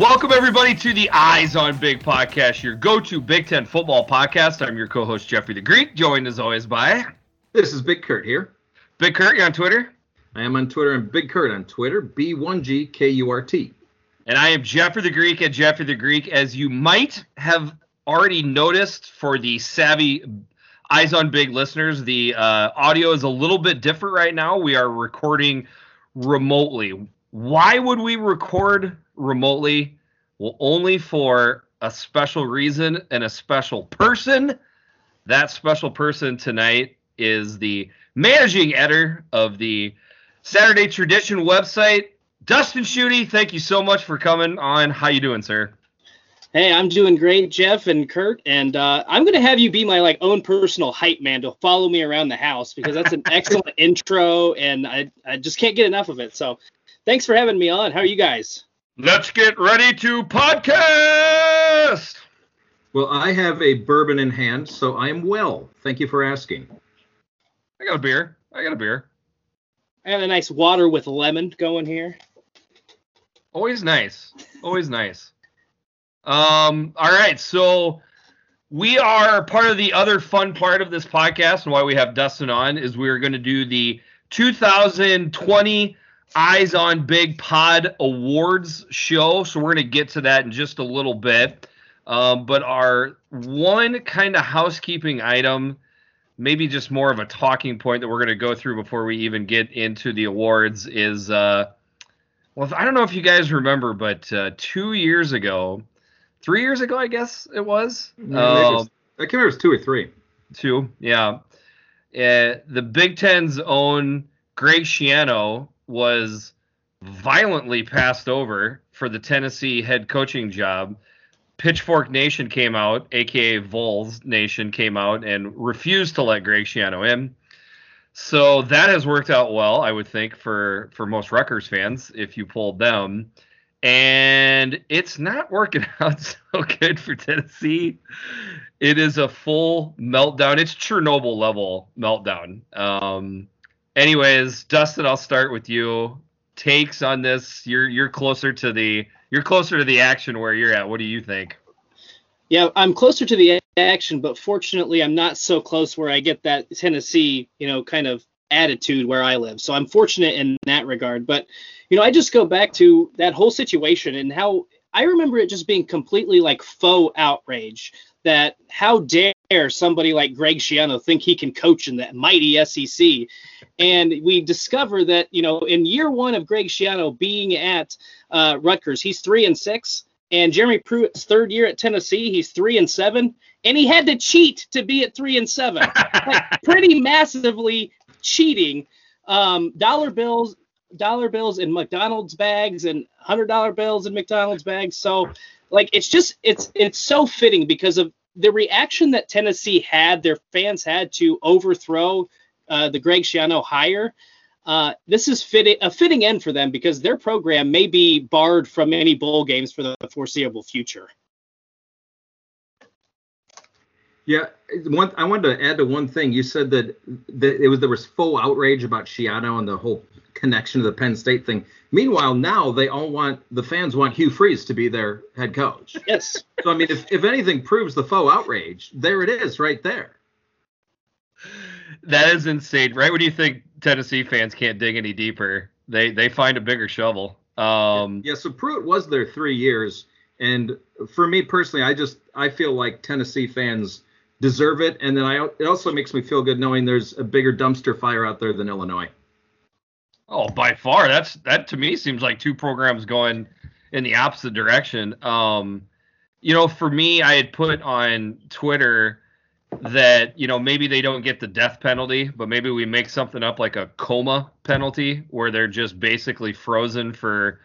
Welcome, everybody, to the Eyes on Big podcast, your go to Big Ten football podcast. I'm your co host, Jeffrey the Greek, joined as always by This is Big Kurt here. Big Kurt. You on Twitter? I am on Twitter and Big Kurt on Twitter, B1GKURT. And I am Jeffrey the Greek at Jeffrey the Greek. As you might have already noticed for the savvy Eyes on Big listeners, the uh, audio is a little bit different right now. We are recording remotely. Why would we record remotely? Well, only for a special reason and a special person. That special person tonight is the managing editor of the Saturday Tradition website, Dustin Schutte. Thank you so much for coming on. How you doing, sir? Hey, I'm doing great, Jeff and Kurt, and uh, I'm gonna have you be my like own personal hype man to follow me around the house because that's an excellent intro, and I I just can't get enough of it. So, thanks for having me on. How are you guys? Let's get ready to podcast. Well, I have a bourbon in hand, so I am well. Thank you for asking. I got a beer. I got a beer. I have a nice water with lemon going here. Always nice. Always nice. Um, all right, so we are part of the other fun part of this podcast, and why we have Dustin on is we are going to do the 2020 Eyes on Big Pod Awards show. So we're going to get to that in just a little bit. Um, but our one kind of housekeeping item, maybe just more of a talking point that we're going to go through before we even get into the awards, is uh, well, I don't know if you guys remember, but uh, two years ago, three years ago, I guess it was. Yeah, maybe it was- Um, I can't remember it was two or three. two, yeah. Uh, the Big Ten's own Greg Schiano was violently passed over for the Tennessee head coaching job. Pitchfork Nation came out, aka Vols Nation came out and refused to let Greg Schiano in. So that has worked out well, I would think, for for most Rutgers fans if you pulled them. And it's not working out so good for Tennessee. It is a full meltdown. It's Chernobyl level meltdown. Um, anyways, Dustin, I'll start with you. Takes on this. You're you're closer to the you're closer to the action where you're at. What do you think? Yeah, I'm closer to the action, but fortunately, I'm not so close where I get that Tennessee, you know, kind of attitude where I live. So I'm fortunate in that regard. But, you know, I just go back to that whole situation and how I remember it just being completely like faux outrage that how dare somebody like Greg Schiano think he can coach in that mighty SEC. And we discover that, you know, in year one of Greg Schiano being at uh, Rutgers, he's three and six. And Jeremy Pruitt's third year at Tennessee, he's three and seven, and he had to cheat to be at three and seven, like pretty massively cheating. Um, dollar bills, dollar bills in McDonald's bags, and hundred dollar bills in McDonald's bags. So, like, it's just it's it's so fitting because of the reaction that Tennessee had, their fans had to overthrow uh, the Greg Schiano hire. Uh, this is fitting a fitting end for them because their program may be barred from any bowl games for the foreseeable future. Yeah, one. I wanted to add to one thing. You said that, that it was there was full outrage about Schiano and the whole connection to the Penn State thing. Meanwhile, now they all want the fans want Hugh Freeze to be their head coach. Yes. So I mean, if if anything proves the faux outrage, there it is, right there. That is insane. Right when you think Tennessee fans can't dig any deeper, they they find a bigger shovel. Um, Yeah, so Pruitt was there three years, and for me personally, I just I feel like Tennessee fans deserve it, and then I it also makes me feel good knowing there's a bigger dumpster fire out there than Illinois. Oh, by far. That's that to me seems like two programs going in the opposite direction. Um, you know, for me, I had put on Twitter that you know maybe they don't get the death penalty, but maybe we make something up like a coma penalty where they're just basically frozen for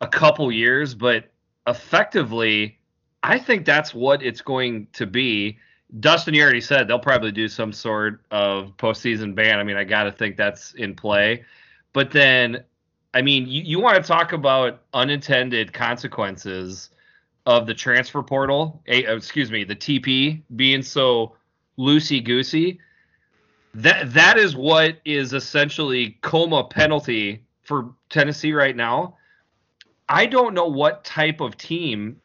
a couple years. But effectively, I think that's what it's going to be. Dustin, you already said they'll probably do some sort of postseason ban. I mean, I got to think that's in play. But then, I mean, you, you want to talk about unintended consequences of the transfer portal, a, excuse me, the TP being so loosey goosey. That that is what is essentially coma penalty for Tennessee right now. I don't know what type of team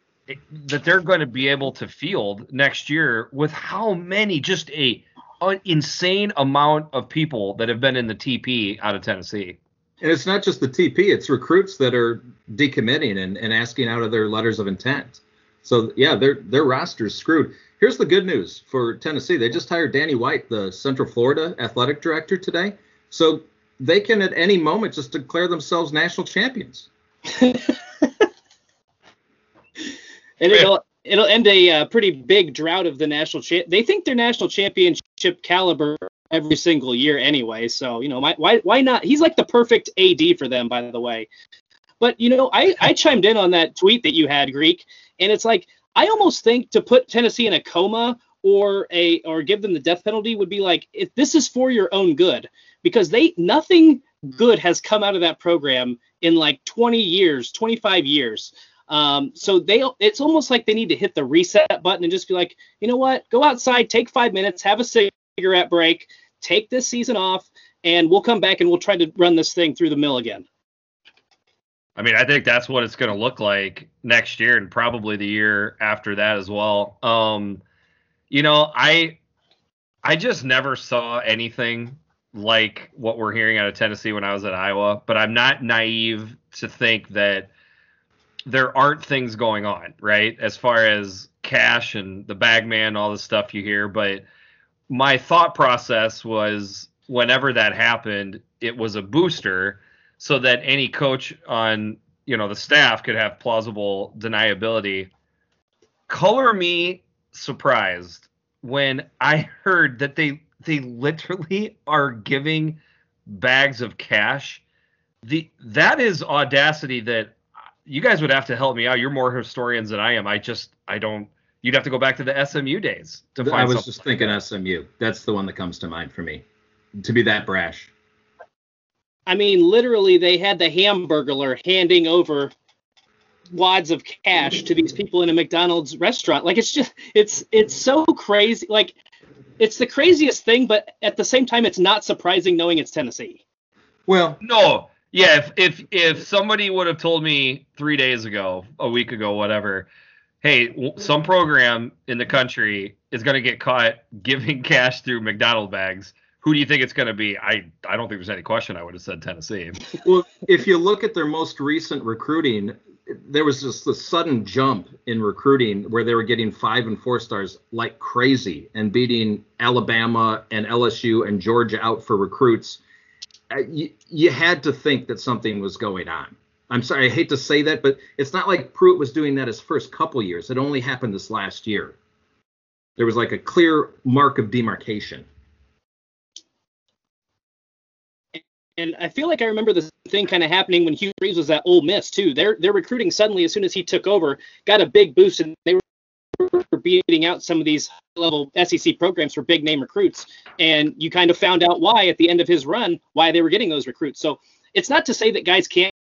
that they're going to be able to field next year with how many just a an insane amount of people that have been in the TP out of Tennessee. And it's not just the TP; it's recruits that are decommitting and, and asking out of their letters of intent. So yeah, their their roster's screwed. Here's the good news for Tennessee: they just hired Danny White, the Central Florida athletic director, today. So they can at any moment just declare themselves national champions. and it'll it'll end a uh, pretty big drought of the national champ. They think they're national championship caliber every single year anyway. So you know, why why not? He's like the perfect AD for them, by the way. But you know, I I chimed in on that tweet that you had, Greek, and it's like I almost think to put Tennessee in a coma or a or give them the death penalty would be like if this is for your own good because they nothing good has come out of that program in like 20 years, 25 years. Um, so they it's almost like they need to hit the reset button and just be like, you know what, go outside, take five minutes, have a cigarette break, take this season off, and we'll come back and we'll try to run this thing through the mill again. I mean, I think that's what it's going to look like next year and probably the year after that as well. Um, you know, I I just never saw anything like what we're hearing out of Tennessee when I was at Iowa, but I'm not naive to think that there aren't things going on, right? As far as cash and the bagman, all the stuff you hear. But my thought process was whenever that happened, it was a booster so that any coach on you know the staff could have plausible deniability. Color me surprised when I heard that they they literally are giving bags of cash. The that is audacity that you guys would have to help me out. You're more historians than I am. I just I don't. You'd have to go back to the SMU days to find. I was just thinking like SMU. That's the one that comes to mind for me. To be that brash. I mean, literally, they had the Hamburglar handing over wads of cash to these people in a McDonald's restaurant. Like it's just it's it's so crazy. Like it's the craziest thing, but at the same time, it's not surprising knowing it's Tennessee. Well, no, yeah. If if if somebody would have told me three days ago, a week ago, whatever, hey, some program in the country is going to get caught giving cash through McDonald bags. Who do you think it's going to be? I I don't think there's any question. I would have said Tennessee. well, if you look at their most recent recruiting, there was just a sudden jump in recruiting where they were getting five and four stars like crazy and beating Alabama and LSU and Georgia out for recruits. You, you had to think that something was going on. I'm sorry, I hate to say that, but it's not like Pruitt was doing that his first couple years. It only happened this last year. There was like a clear mark of demarcation. And I feel like I remember this thing kind of happening when Hugh Freeze was at Ole Miss too. Their their recruiting suddenly, as soon as he took over, got a big boost, and they were beating out some of these level SEC programs for big name recruits. And you kind of found out why at the end of his run why they were getting those recruits. So it's not to say that guys can't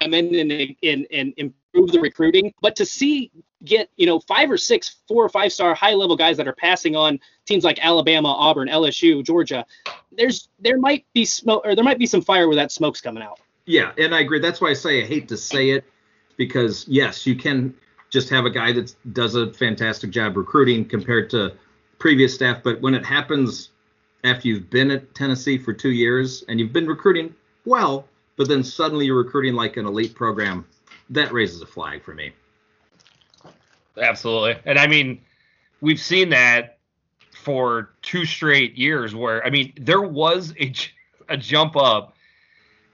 come in and, and, and improve the recruiting, but to see get you know five or six four or five star high level guys that are passing on teams like Alabama, Auburn, LSU, Georgia, there's there might be smoke or there might be some fire where that smoke's coming out. Yeah, and I agree. That's why I say I hate to say it because yes, you can just have a guy that does a fantastic job recruiting compared to previous staff, but when it happens after you've been at Tennessee for two years and you've been recruiting well, but then suddenly you're recruiting like an elite program, that raises a flag for me. Absolutely. And I mean, we've seen that for two straight years where, I mean, there was a, a jump up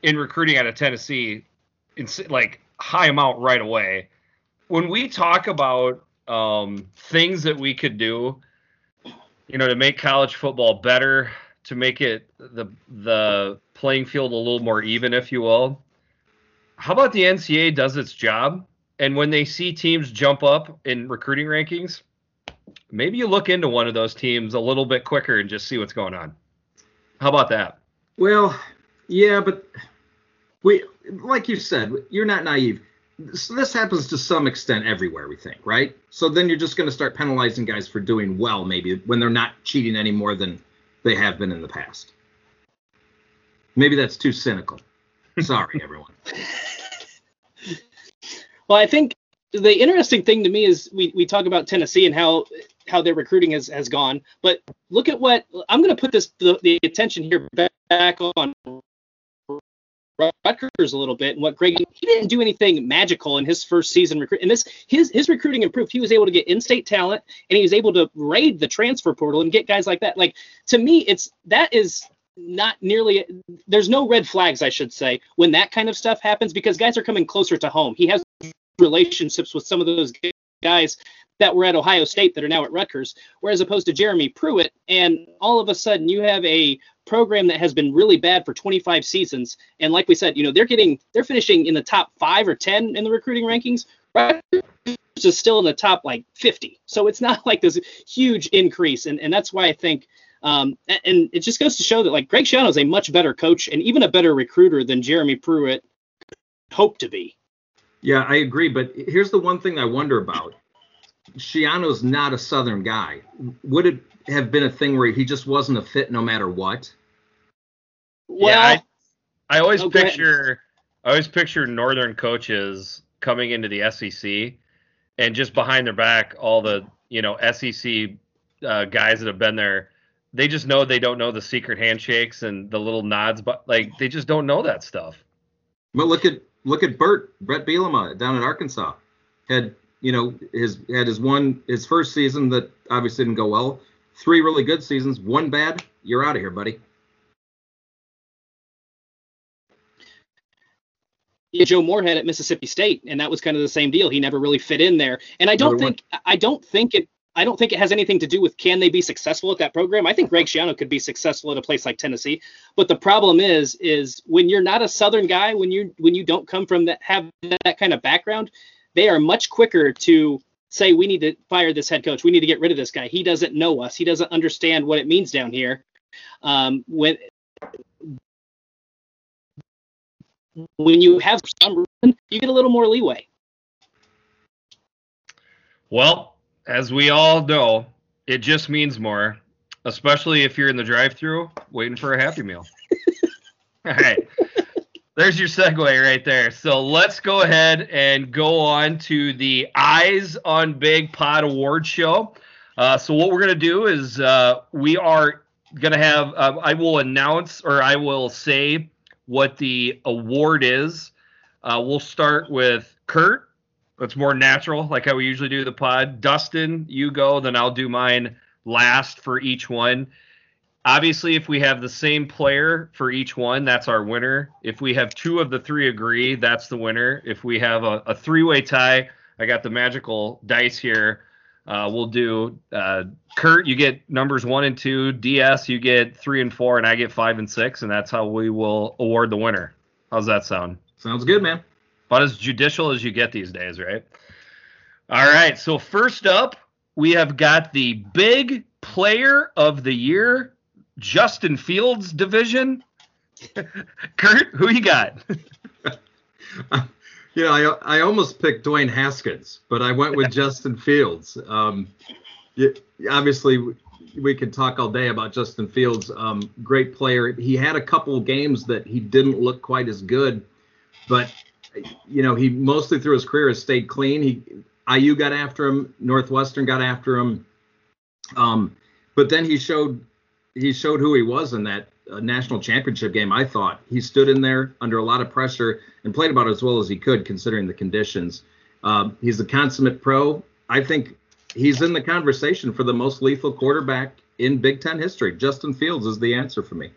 in recruiting out of Tennessee in like high amount right away. When we talk about um, things that we could do, you know, to make college football better, to make it the the playing field a little more even, if you will. How about the NCAA does its job and when they see teams jump up in recruiting rankings, maybe you look into one of those teams a little bit quicker and just see what's going on. How about that? Well, yeah, but we, like you said, you're not naive. So this happens to some extent everywhere, we think, right? So then you're just going to start penalizing guys for doing well, maybe when they're not cheating any more than they have been in the past. Maybe that's too cynical. Sorry, everyone. Well, I think the interesting thing to me is we, we talk about Tennessee and how how their recruiting has, has gone, but look at what I'm going to put this the, the attention here back on Rutgers a little bit and what Greg he didn't do anything magical in his first season recruit and this his his recruiting improved. He was able to get in-state talent and he was able to raid the transfer portal and get guys like that. Like to me, it's that is not nearly there's no red flags I should say when that kind of stuff happens because guys are coming closer to home. He has relationships with some of those guys that were at Ohio State that are now at Rutgers, whereas opposed to Jeremy Pruitt, and all of a sudden you have a program that has been really bad for 25 seasons, and like we said, you know they're getting they're finishing in the top five or 10 in the recruiting rankings. Rutgers is still in the top like 50, so it's not like this huge increase, and and that's why I think. Um, and it just goes to show that like Greg Schiano is a much better coach and even a better recruiter than Jeremy Pruitt hoped to be. Yeah, I agree. But here's the one thing I wonder about. Schiano's not a Southern guy. Would it have been a thing where he just wasn't a fit no matter what? Well, yeah, I, I always oh, picture I always picture Northern coaches coming into the SEC and just behind their back, all the you know SEC uh, guys that have been there, they just know they don't know the secret handshakes and the little nods, but like they just don't know that stuff. But look at look at Bert Bret Bielema down in Arkansas. Had you know his had his one his first season that obviously didn't go well. Three really good seasons, one bad. You're out of here, buddy. Joe Moorhead at Mississippi State, and that was kind of the same deal. He never really fit in there, and I don't Another think one. I don't think it I don't think it has anything to do with can they be successful at that program. I think Greg Schiano could be successful at a place like Tennessee, but the problem is is when you're not a Southern guy, when you when you don't come from that have that kind of background, they are much quicker to say we need to fire this head coach. We need to get rid of this guy. He doesn't know us. He doesn't understand what it means down here. Um, when when you have some, you get a little more leeway. Well, as we all know, it just means more, especially if you're in the drive-through waiting for a Happy Meal. all right. There's your segue right there. So let's go ahead and go on to the Eyes on Big Pod Award Show. Uh, so what we're gonna do is uh, we are gonna have uh, I will announce or I will say what the award is. Uh, we'll start with Kurt. That's more natural, like how we usually do the pod. Dustin, you go, then I'll do mine last for each one. Obviously, if we have the same player for each one, that's our winner. If we have two of the three agree, that's the winner. If we have a, a three way tie, I got the magical dice here. Uh, we'll do uh, Kurt, you get numbers one and two. DS, you get three and four, and I get five and six, and that's how we will award the winner. How's that sound? Sounds good, man about as judicial as you get these days, right? All right. So first up, we have got the big player of the year, Justin Fields division. Kurt, who you got? you know, I I almost picked Dwayne Haskins, but I went with Justin Fields. Um, obviously, we could talk all day about Justin Fields. Um, great player. He had a couple games that he didn't look quite as good, but you know, he mostly through his career has stayed clean. He IU got after him, Northwestern got after him, um, but then he showed he showed who he was in that uh, national championship game. I thought he stood in there under a lot of pressure and played about as well as he could considering the conditions. Um, he's a consummate pro. I think he's in the conversation for the most lethal quarterback in Big Ten history. Justin Fields is the answer for me.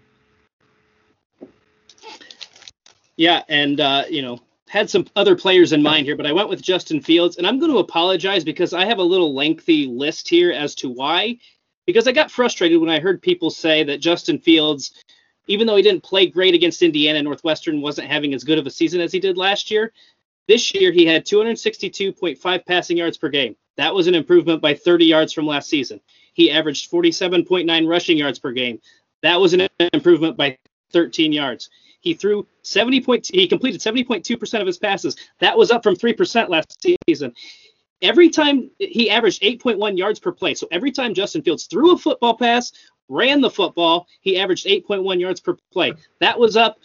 Yeah, and uh, you know, had some other players in mind here, but I went with Justin Fields, and I'm going to apologize because I have a little lengthy list here as to why. Because I got frustrated when I heard people say that Justin Fields, even though he didn't play great against Indiana, Northwestern wasn't having as good of a season as he did last year. This year, he had 262.5 passing yards per game. That was an improvement by 30 yards from last season. He averaged 47.9 rushing yards per game. That was an improvement by 13 yards. He threw 70 point, he completed 70.2% of his passes. That was up from 3% last season. Every time he averaged 8.1 yards per play. So every time Justin Fields threw a football pass, ran the football, he averaged 8.1 yards per play. That was up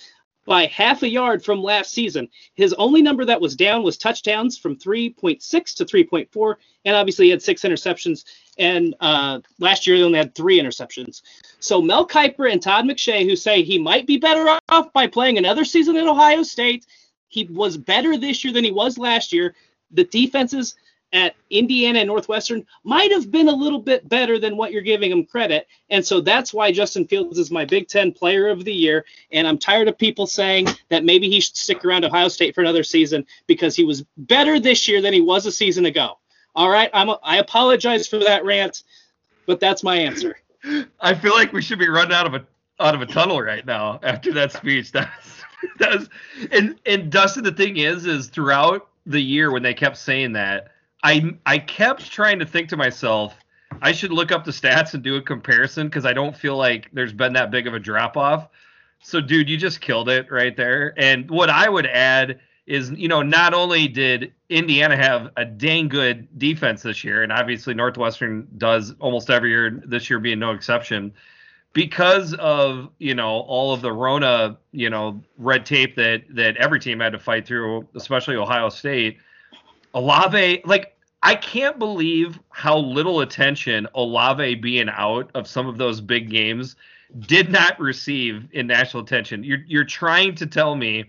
by half a yard from last season. His only number that was down was touchdowns from 3.6 to 3.4, and obviously he had six interceptions. And uh, last year he only had three interceptions. So Mel Kiper and Todd McShay, who say he might be better off by playing another season at Ohio State, he was better this year than he was last year. The defenses at Indiana and Northwestern might have been a little bit better than what you're giving him credit. And so that's why Justin Fields is my Big Ten player of the year. And I'm tired of people saying that maybe he should stick around Ohio State for another season because he was better this year than he was a season ago. All right. I'm a, I apologize for that rant, but that's my answer. I feel like we should be running out of a out of a tunnel right now after that speech. That's that's and and Dustin, the thing is, is throughout the year when they kept saying that, I I kept trying to think to myself, I should look up the stats and do a comparison because I don't feel like there's been that big of a drop off. So, dude, you just killed it right there. And what I would add is, you know, not only did Indiana have a dang good defense this year, and obviously Northwestern does almost every year, this year being no exception, because of you know all of the Rona, you know, red tape that that every team had to fight through, especially Ohio State Olave, like I can't believe how little attention Olave being out of some of those big games did not receive in national attention. You're you're trying to tell me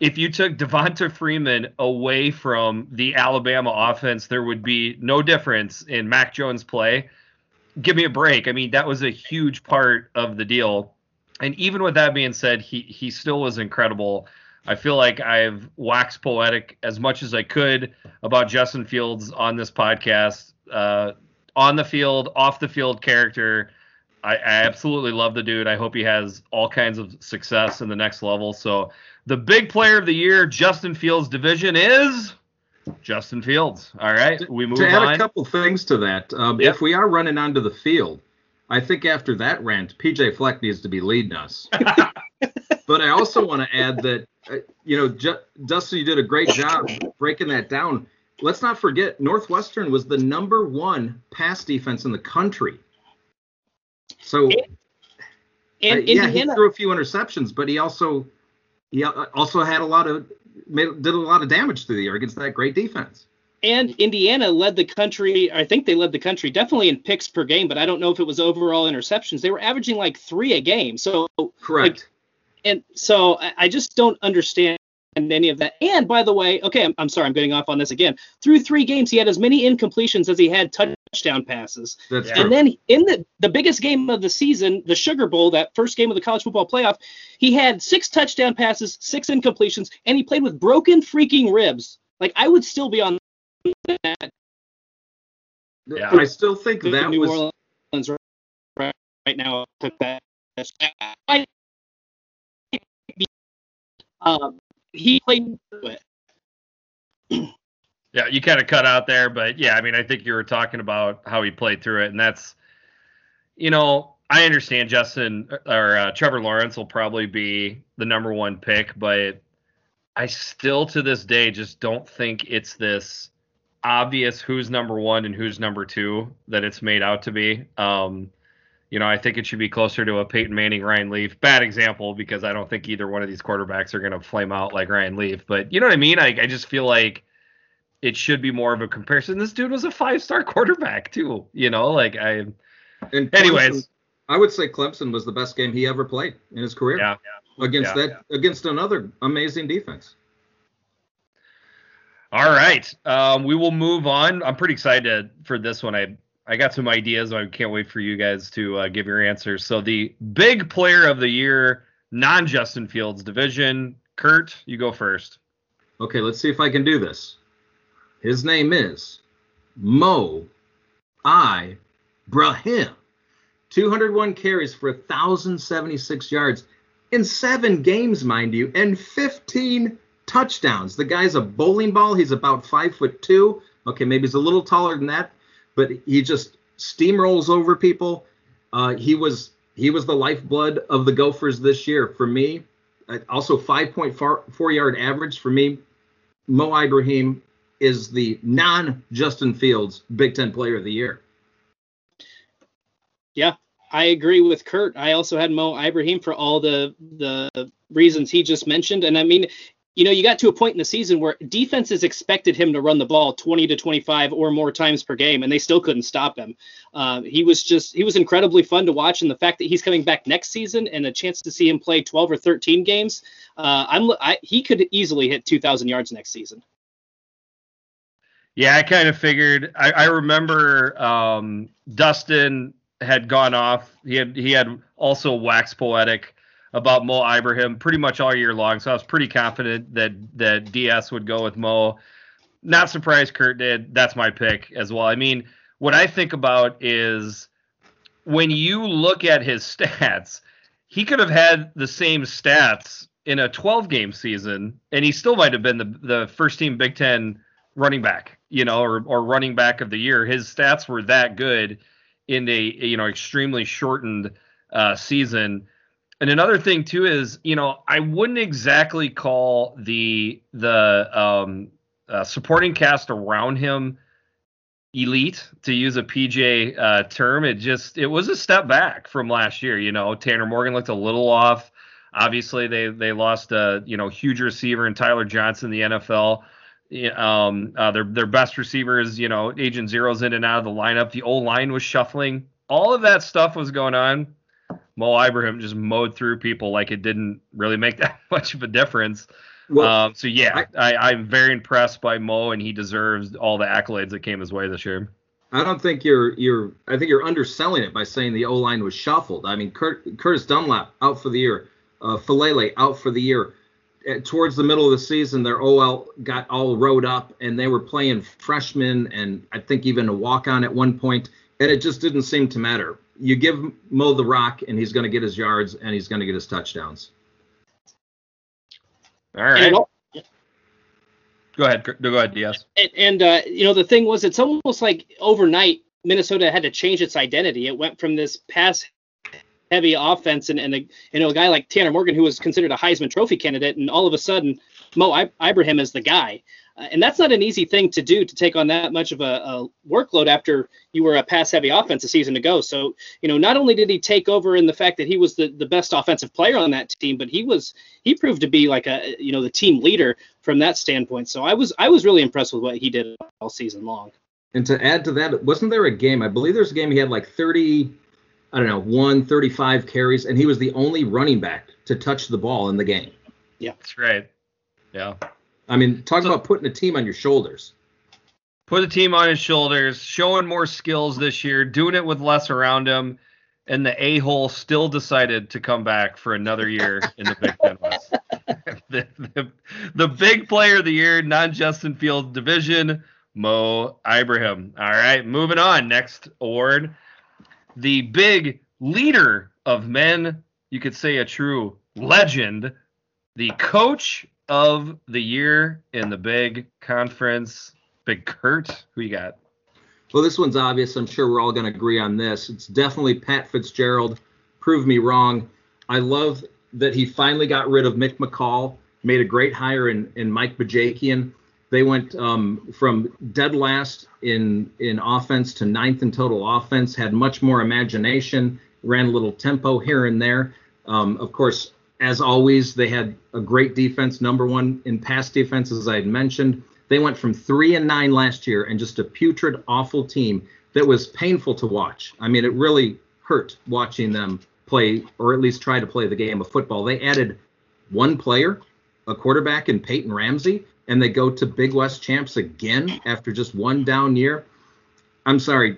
if you took Devonta Freeman away from the Alabama offense, there would be no difference in Mac Jones' play. Give me a break. I mean, that was a huge part of the deal. And even with that being said, he he still was incredible. I feel like I've waxed poetic as much as I could about Justin Fields on this podcast. Uh, on the field, off the field character. I, I, absolutely love the dude. I hope he has all kinds of success in the next level. So the big player of the year, Justin Fields division is Justin Fields. All right, we move on. to add on. a couple things to that. Um, yep. If we are running onto the field, I think after that rant, PJ Fleck needs to be leading us. but I also want to add that you know, J- Dustin, you did a great job breaking that down. Let's not forget, Northwestern was the number one pass defense in the country. So, and, and uh, yeah, he threw a few interceptions, but he also he also had a lot of made, did a lot of damage through the year against that great defense. And Indiana led the country. I think they led the country definitely in picks per game, but I don't know if it was overall interceptions. They were averaging like three a game. So correct. Like, and so I just don't understand any of that. And by the way, okay, I'm, I'm, sorry, I'm getting off on this again. Through three games, he had as many incompletions as he had touchdown passes. That's and true. then in the the biggest game of the season, the Sugar Bowl, that first game of the college football playoff, he had six touchdown passes, six incompletions, and he played with broken freaking ribs. Like I would still be on that. Yeah, I still think that New was Orleans right, right now took that. I um, he played through it. Yeah, you kind of cut out there, but yeah, I mean, I think you were talking about how he played through it, and that's, you know, I understand Justin or uh, Trevor Lawrence will probably be the number one pick, but I still to this day just don't think it's this obvious who's number one and who's number two that it's made out to be. Um, you know, I think it should be closer to a Peyton Manning, Ryan Leaf. Bad example because I don't think either one of these quarterbacks are going to flame out like Ryan Leaf. But you know what I mean? I, I just feel like it should be more of a comparison. This dude was a five star quarterback too. You know, like I. And anyways, I would say Clemson was the best game he ever played in his career. Yeah. Against yeah, that, yeah. against another amazing defense. All right, um, we will move on. I'm pretty excited for this one. I I got some ideas. I can't wait for you guys to uh, give your answers. So the big player of the year, non Justin Fields division. Kurt, you go first. Okay, let's see if I can do this. His name is Mo I Brahim. 201 carries for 1,076 yards in seven games, mind you, and 15 touchdowns. The guy's a bowling ball. He's about five foot two. Okay, maybe he's a little taller than that, but he just steamrolls over people. Uh, he was he was the lifeblood of the Gophers this year for me. Uh, also 5.4 yard average for me. Mo Ibrahim is the non Justin Fields Big Ten Player of the Year. Yeah, I agree with Kurt. I also had Mo Ibrahim for all the the reasons he just mentioned. And I mean, you know, you got to a point in the season where defenses expected him to run the ball 20 to 25 or more times per game, and they still couldn't stop him. Uh, he was just, he was incredibly fun to watch. And the fact that he's coming back next season and a chance to see him play 12 or 13 games, uh, I'm, I, he could easily hit 2,000 yards next season. Yeah, I kind of figured. I, I remember um, Dustin had gone off. He had he had also waxed poetic about Mo Ibrahim pretty much all year long. So I was pretty confident that that DS would go with Mo. Not surprised Kurt did. That's my pick as well. I mean, what I think about is when you look at his stats, he could have had the same stats in a 12 game season, and he still might have been the, the first team Big Ten running back, you know, or, or running back of the year. His stats were that good in a, you know, extremely shortened uh, season. And another thing too is, you know, I wouldn't exactly call the the um, uh, supporting cast around him elite to use a PJ uh, term. It just it was a step back from last year. You know, Tanner Morgan looked a little off. Obviously, they they lost a you know huge receiver in Tyler Johnson, the NFL. Um, uh, their their best receivers, you know, Agent Zero's in and out of the lineup. The O line was shuffling. All of that stuff was going on. Mo Ibrahim just mowed through people like it didn't really make that much of a difference. Well, um, so yeah, I, I, I'm very impressed by Mo, and he deserves all the accolades that came his way this year. I don't think you're you're I think you're underselling it by saying the O line was shuffled. I mean, Kurt, Curtis Dunlap out for the year, uh, out for the year. At, towards the middle of the season, their OL got all rode up, and they were playing freshmen, and I think even a walk on at one point, and it just didn't seem to matter. You give Mo the rock, and he's going to get his yards, and he's going to get his touchdowns. All right. Go ahead. Go ahead, DS. And, and uh, you know the thing was, it's almost like overnight Minnesota had to change its identity. It went from this pass heavy offense and, and a, you know a guy like Tanner Morgan who was considered a Heisman Trophy candidate, and all of a sudden Mo I- Ibrahim is the guy. Uh, and that's not an easy thing to do to take on that much of a, a workload after you were a pass heavy offense a season ago. So, you know, not only did he take over in the fact that he was the, the best offensive player on that team, but he was he proved to be like a you know the team leader from that standpoint. So I was I was really impressed with what he did all season long. And to add to that, wasn't there a game? I believe there's a game he had like 30, I don't know, one 35 carries, and he was the only running back to touch the ball in the game. Yeah, that's right. Yeah. I mean, talk so, about putting a team on your shoulders. Put a team on his shoulders, showing more skills this year, doing it with less around him, and the a hole still decided to come back for another year in the Big Ten West. the, the, the, big player of the year, non Justin Field division, Mo Ibrahim. All right, moving on. Next award, the big leader of men. You could say a true legend, the coach of the year in the big conference. Big Kurt, who you got? Well, this one's obvious. I'm sure we're all going to agree on this. It's definitely Pat Fitzgerald. Prove me wrong. I love that he finally got rid of Mick McCall, made a great hire in, in Mike Bajakian. They went um, from dead last in in offense to ninth in total offense. Had much more imagination. Ran a little tempo here and there. Um, of course, as always, they had a great defense, number one in pass defense, as I had mentioned. They went from three and nine last year and just a putrid, awful team that was painful to watch. I mean, it really hurt watching them play, or at least try to play the game of football. They added one player, a quarterback in Peyton Ramsey, and they go to Big West champs again after just one down year. I'm sorry,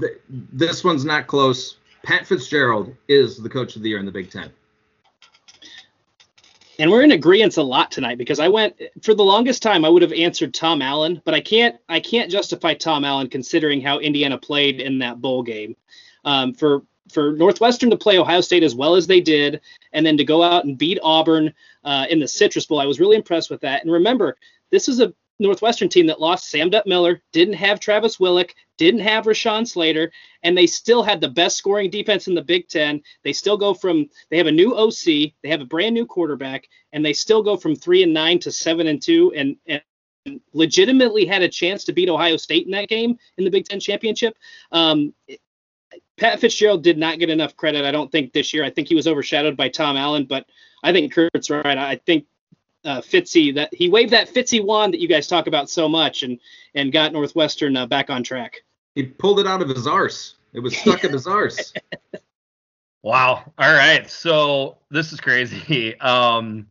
th- this one's not close. Pat Fitzgerald is the coach of the year in the Big Ten and we're in agreement a lot tonight because I went for the longest time I would have answered Tom Allen, but I can't I can't justify Tom Allen considering how Indiana played in that bowl game. Um, for for Northwestern to play Ohio State as well as they did, and then to go out and beat Auburn uh, in the Citrus Bowl, I was really impressed with that. And remember, this is a Northwestern team that lost Sam Dutt Miller, didn't have Travis Willick, didn't have Rashawn Slater, and they still had the best scoring defense in the Big Ten. They still go from they have a new OC, they have a brand new quarterback, and they still go from three and nine to seven and two, and, and legitimately had a chance to beat Ohio State in that game in the Big Ten championship. Um, Pat Fitzgerald did not get enough credit. I don't think this year. I think he was overshadowed by Tom Allen, but I think Kurt's right. I think uh, Fitzy that he waved that Fitzy wand that you guys talk about so much and and got Northwestern uh, back on track. He pulled it out of his arse. It was stuck in his arse. Wow. All right. So this is crazy. Um,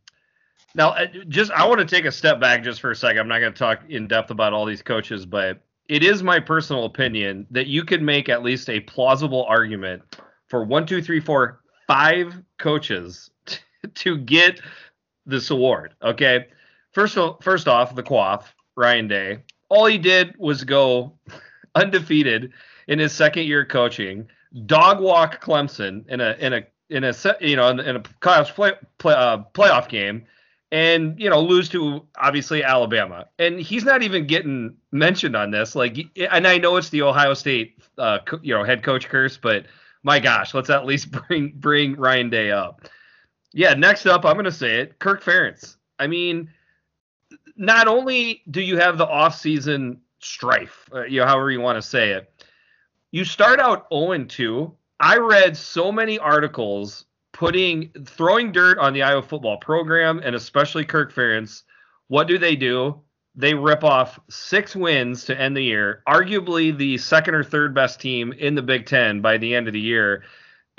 now, uh, just I want to take a step back just for a second. I'm not going to talk in depth about all these coaches, but it is my personal opinion that you could make at least a plausible argument for one, two, three, four, five coaches to get this award. Okay. First, first off, the quaff, Ryan Day. All he did was go undefeated in his second year coaching, dog walk Clemson in a in a in a you know in, a playoff play, play, uh, playoff game, and you know lose to obviously Alabama. And he's not even getting mentioned on this. Like, and I know it's the Ohio State uh, you know head coach curse, but my gosh, let's at least bring bring Ryan Day up. Yeah, next up, I'm gonna say it, Kirk Ferentz. I mean, not only do you have the offseason strife, uh, you know, however you want to say it, you start out 0 2. I read so many articles putting throwing dirt on the Iowa football program and especially Kirk Ferentz. What do they do? They rip off six wins to end the year, arguably the second or third best team in the Big Ten by the end of the year.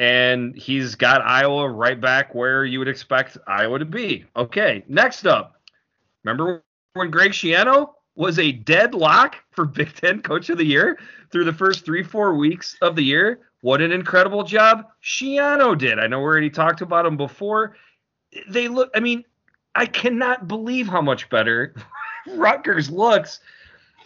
And he's got Iowa right back where you would expect Iowa to be. Okay, next up. Remember when Greg Schiano was a deadlock for Big Ten Coach of the Year through the first three, four weeks of the year. What an incredible job Schiano did. I know we already talked about him before. They look, I mean, I cannot believe how much better Rutgers looks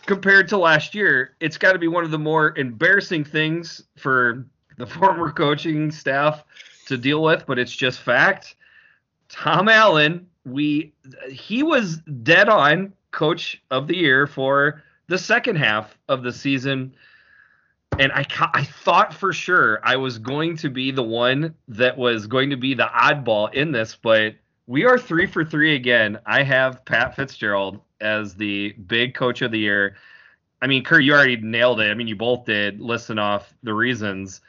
compared to last year. It's got to be one of the more embarrassing things for the former coaching staff to deal with, but it's just fact. Tom Allen, we he was dead on coach of the year for the second half of the season. And I, I thought for sure I was going to be the one that was going to be the oddball in this, but we are three for three again. I have Pat Fitzgerald as the big coach of the year. I mean, Kurt, you already nailed it. I mean, you both did. Listen off the reasons.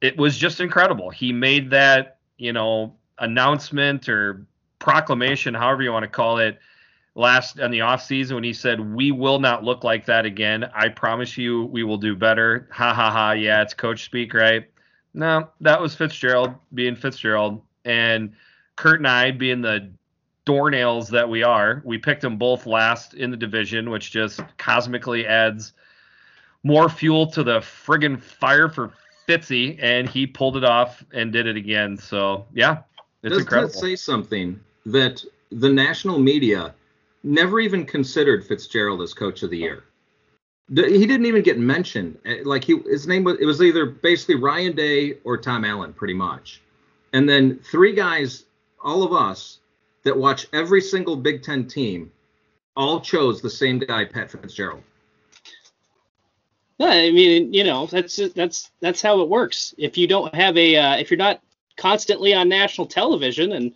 It was just incredible. He made that, you know, announcement or proclamation, however you want to call it, last in the off season when he said we will not look like that again. I promise you we will do better. Ha ha ha. Yeah, it's coach speak, right? No, that was Fitzgerald being Fitzgerald and Kurt and I being the doornails that we are. We picked them both last in the division, which just cosmically adds more fuel to the friggin' fire for Fitzy, and he pulled it off and did it again. So yeah, it's Does incredible. that say something that the national media never even considered Fitzgerald as coach of the year. He didn't even get mentioned. Eh, like he, his name was, it was either basically Ryan Day or Tom Allen, pretty much. And then three guys, all of us that watch every single Big Ten team, all chose the same guy, Pat Fitzgerald. I mean, you know, that's that's that's how it works. If you don't have a, uh, if you're not constantly on national television and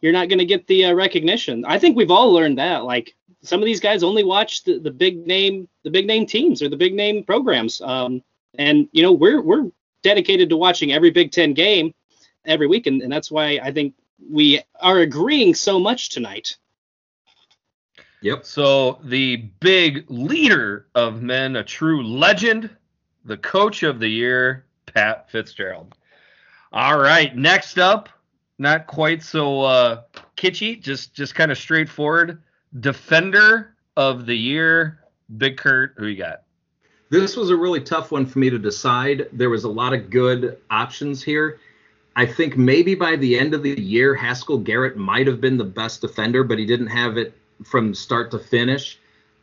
you're not going to get the uh, recognition. I think we've all learned that. Like some of these guys only watch the, the big name the big name teams or the big name programs. Um, and you know we're we're dedicated to watching every Big Ten game every week, and, and that's why I think we are agreeing so much tonight. Yep. So the big leader of men, a true legend, the coach of the year, Pat Fitzgerald. All right, next up, not quite so uh, kitschy, just just kind of straightforward. Defender of the year, Big Kurt. Who you got? This was a really tough one for me to decide. There was a lot of good options here. I think maybe by the end of the year, Haskell Garrett might have been the best defender, but he didn't have it from start to finish.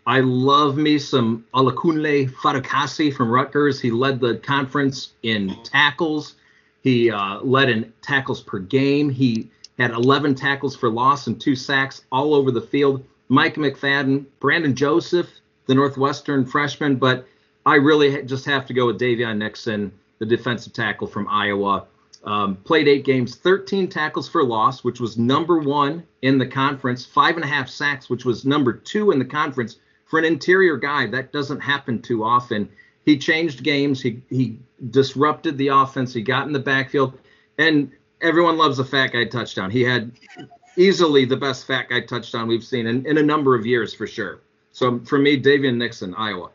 I love me some Olakunle Fatukasi from Rutgers. He led the conference in tackles. He uh, led in tackles per game. He had 11 tackles for loss and two sacks all over the field. Micah McFadden, Brandon Joseph, the Northwestern freshman, but I really just have to go with Daviyon Nixon, the defensive tackle from Iowa. Um, played eight games, 13 tackles for loss, which was number one in the conference, five and a half sacks, which was number two in the conference. For an interior guy, that doesn't happen too often. He changed games. He he disrupted the offense. He got in the backfield, and everyone loves a fat guy touchdown. He had easily the best fat guy touchdown we've seen in, in a number of years for sure. So for me, Daviyon Nixon, Iowa.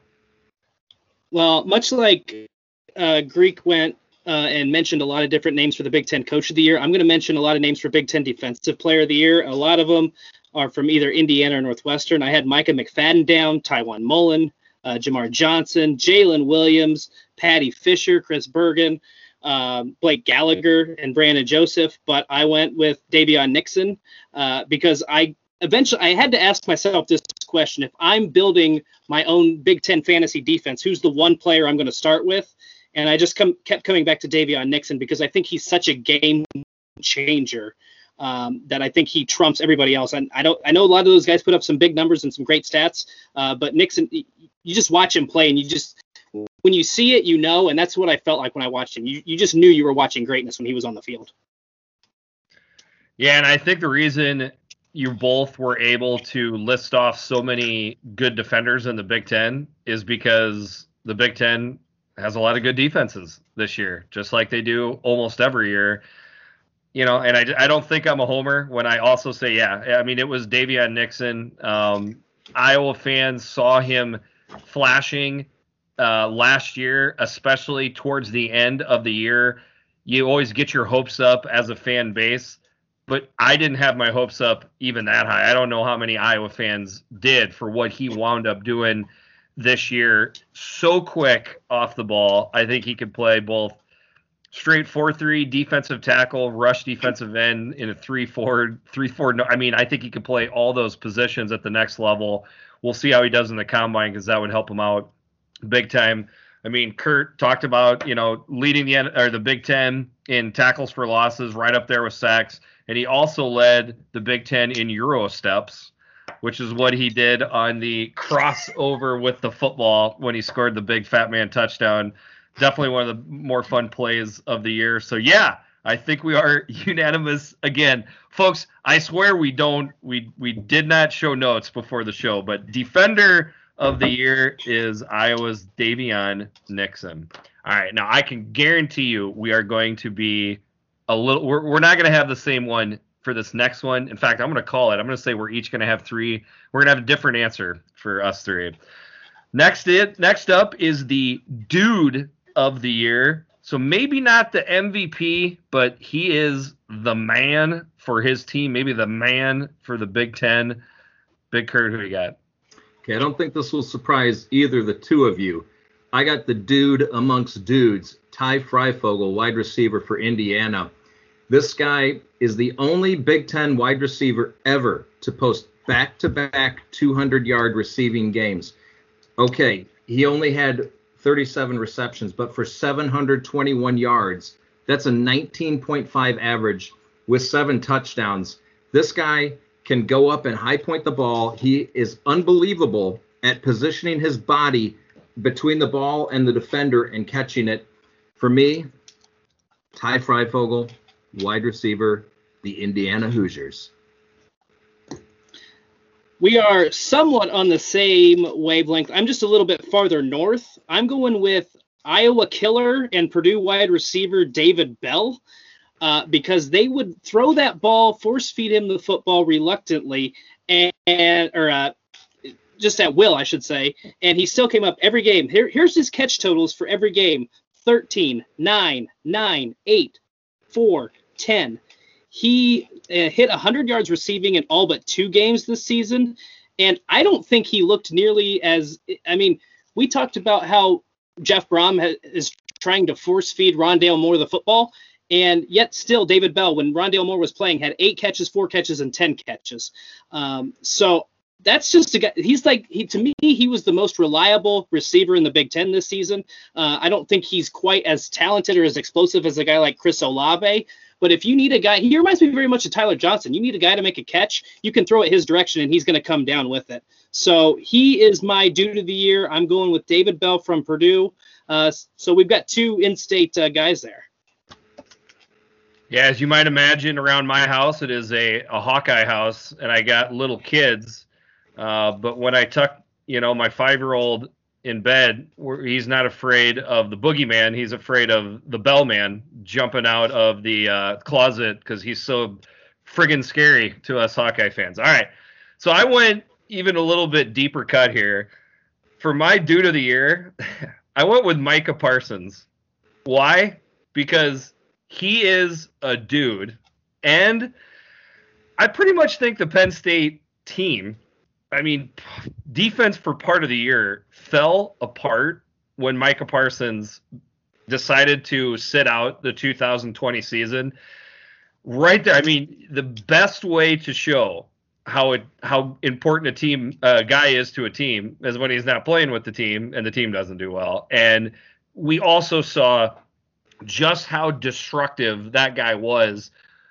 Well, much like uh, Greek went uh, and mentioned a lot of different names for the Big Ten Coach of the Year, I'm going to mention a lot of names for Big Ten Defensive Player of the Year. A lot of them are from either Indiana or Northwestern. I had Micah McFadden down, Tiawan Mullen, uh, Jamar Johnson, Jalen Williams, Paddy Fisher, Chris Bergin, um, Blake Gallagher, and Brandon Joseph. But I went with Daviyon Nixon uh, because I eventually I had to ask myself this question: If I'm building my own Big Ten fantasy defense, who's the one player I'm going to start with? And I just come, kept coming back to Daviyon Nixon because I think he's such a game changer um, that I think he trumps everybody else. And I don't, I know a lot of those guys put up some big numbers and some great stats, uh, but Nixon, you just watch him play and you just when you see it, you know, and that's what I felt like when I watched him. You you just knew you were watching greatness when he was on the field. Yeah, and I think the reason you both were able to list off so many good defenders in the Big Ten is because the Big Ten has a lot of good defenses this year, just like they do almost every year. You know, and I, I don't think I'm a homer when I also say, yeah, I mean, it was Daviyon Nixon. Um, Iowa fans saw him flashing uh, last year, especially towards the end of the year. You always get your hopes up as a fan base, but I didn't have my hopes up even that high. I don't know how many Iowa fans did for what he wound up doing this year. So quick off the ball. I think he could play both straight 4-3 defensive tackle, rush defensive end in a 3-4 3-4 I mean, I think he could play all those positions at the next level we'll see how he does in the combine because that would help him out big time. I mean, Kurt talked about you know leading the or the Big Ten in tackles for losses, right up there with sacks, and he also led the Big Ten in Euro steps, which is what he did on the crossover with the football when he scored the big fat man touchdown. Definitely one of the more fun plays of the year. So yeah, I think we are unanimous again, folks. I swear we don't we we did not show notes before the show, but defender of the year is Iowa's Daviyon Nixon. All right, now I can guarantee you we are going to be a little. We're we're not going to have the same one for this next one. In fact, I'm going to call it. I'm going to say we're each going to have three. We're going to have a different answer for us three. Next it next up is the dude of the year. So maybe not the MVP, but he is the man for his team. Maybe the man for the Big Ten. Big Kurt, who you got? Okay, I don't think this will surprise either the two of you. I got the dude amongst dudes, Ty Fryfogle, wide receiver for Indiana. This guy is the only Big Ten wide receiver ever to post back to back 200 yard receiving games. Okay, he only had 37 receptions, but for 721 yards, that's a 19.5 average with seven touchdowns. This guy can go up and high point the ball. He is unbelievable at positioning his body between the ball and the defender and catching it. For me, Ty Fryfogle, wide receiver, the Indiana Hoosiers we are somewhat on the same wavelength. I'm just a little bit farther north. I'm going with Iowa killer and Purdue wide receiver David Bell uh, because they would throw that ball, force feed him the football reluctantly, and, and or uh, just at will, I should say. And he still came up every game. Here, here's his catch totals for every game 13, 9, 9, 8, 4, 10. He uh, hit 100 yards receiving in all but two games this season. And I don't think he looked nearly as. I mean, we talked about how Jeff Brohm ha- is trying to force feed Rondale Moore the football. And yet, still, David Bell, when Rondale Moore was playing, had eight catches, four catches, and 10 catches. Um, so that's just a guy. He's like he to me. He was the most reliable receiver in the Big Ten this season. Uh, I don't think he's quite as talented or as explosive as a guy like Chris Olave, but if you need a guy, he reminds me very much of Tyler Johnson. You need a guy to make a catch, you can throw it his direction and he's going to come down with it. So he is my dude of the year. I'm going with David Bell from Purdue. Uh, so we've got two in-state uh, guys there. Yeah, as you might imagine, around my house, it is a, a Hawkeye house, and I got little kids. Uh, but when I tuck, you know, my five-year-old in bed where he's not afraid of the boogeyman. He's afraid of the bellman jumping out of the uh, closet because he's so friggin' scary to us Hawkeye fans. All right. So I went even a little bit deeper cut here. For my dude of the year, I went with Micah Parsons. Why? Because he is a dude. And I pretty much think the Penn State team, I mean, defense for part of the year fell apart when Micah Parsons decided to sit out the 2020 season. Right there, I mean, the best way to show how it how important a team uh, guy is to a team is when he's not playing with the team and the team doesn't do well. And we also saw just how destructive that guy was.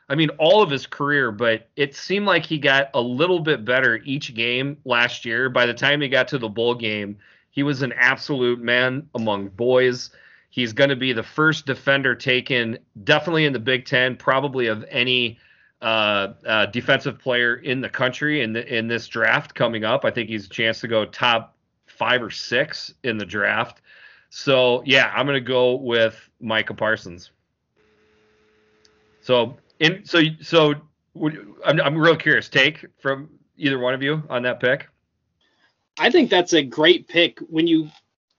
I mean, all of his career, but it seemed like he got a little bit better each game last year. By the time he got to the bowl game, he was an absolute man among boys. He's going to be the first defender taken, definitely in the Big Ten, probably of any uh, uh, defensive player in the country in the, in this draft coming up. I think he's a chance to go top five or six in the draft. So yeah, I'm gonna go with Micah Parsons. So in so so I'm I'm real curious. Take from either one of you on that pick. I think that's a great pick when you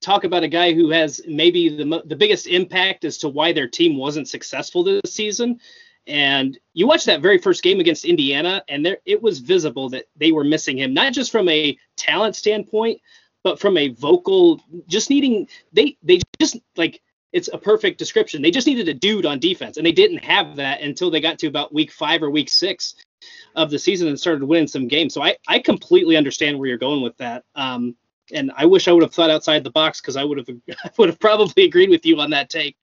talk about a guy who has maybe the the biggest impact as to why their team wasn't successful this season. And you watch that very first game against Indiana, and there it was visible that they were missing him, not just from a talent standpoint, but from a vocal, just needing they they just like it's a perfect description. They just needed a dude on defense, and they didn't have that until they got to about week five or week six of the season and started winning some games. So I I completely understand where you're going with that. Um, and I wish I would have thought outside the box because I would have I would have probably agreed with you on that take.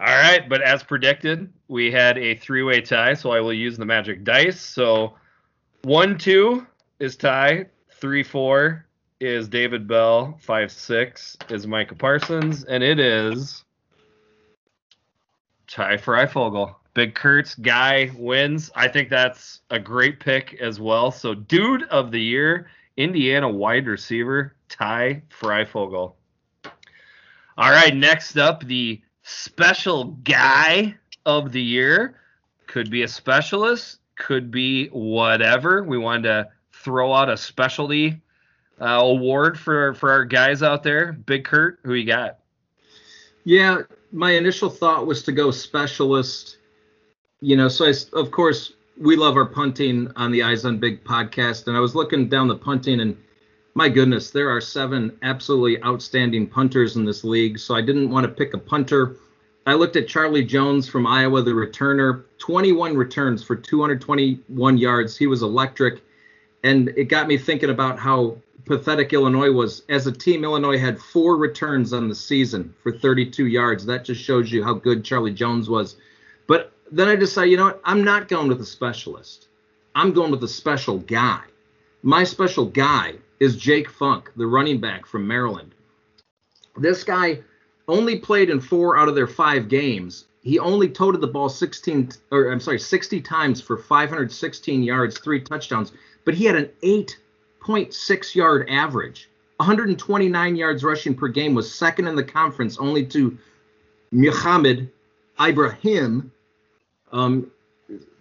All right, but as predicted, we had a three-way tie, so I will use the magic dice. So one two is tie, three four is David Bell. Five six is Micah Parsons, and it is Ty Fryfogle. Big Kurt's guy wins. I think that's a great pick as well. So, dude of the year, Indiana wide receiver Ty Fryfogle. All right, next up, the special guy of the year. Could be a specialist, could be whatever. We wanted to throw out a specialty uh, award for for our guys out there. Big Kurt, who you got? Yeah, my initial thought was to go specialist. You know, so I, of course we love our punting on the Eyes on Big podcast, and I was looking down the punting, and my goodness, there are seven absolutely outstanding punters in this league. So I didn't want to pick a punter. I looked at Charlie Jones from Iowa, the returner, 21 returns for 221 yards. He was electric. And it got me thinking about how pathetic Illinois was. As a team, Illinois had four returns on the season for 32 yards. That just shows you how good Charlie Jones was. But then I decided, you know what? I'm not going with a specialist. I'm going with a special guy. My special guy is Jake Funk, the running back from Maryland. This guy only played in four out of their five games. He only toted the ball 16, or I'm sorry, 60 times for 516 yards, three touchdowns, but he had an eight 0.6 yard average. 129 yards rushing per game was second in the conference, only to Mohamed Ibrahim. Um,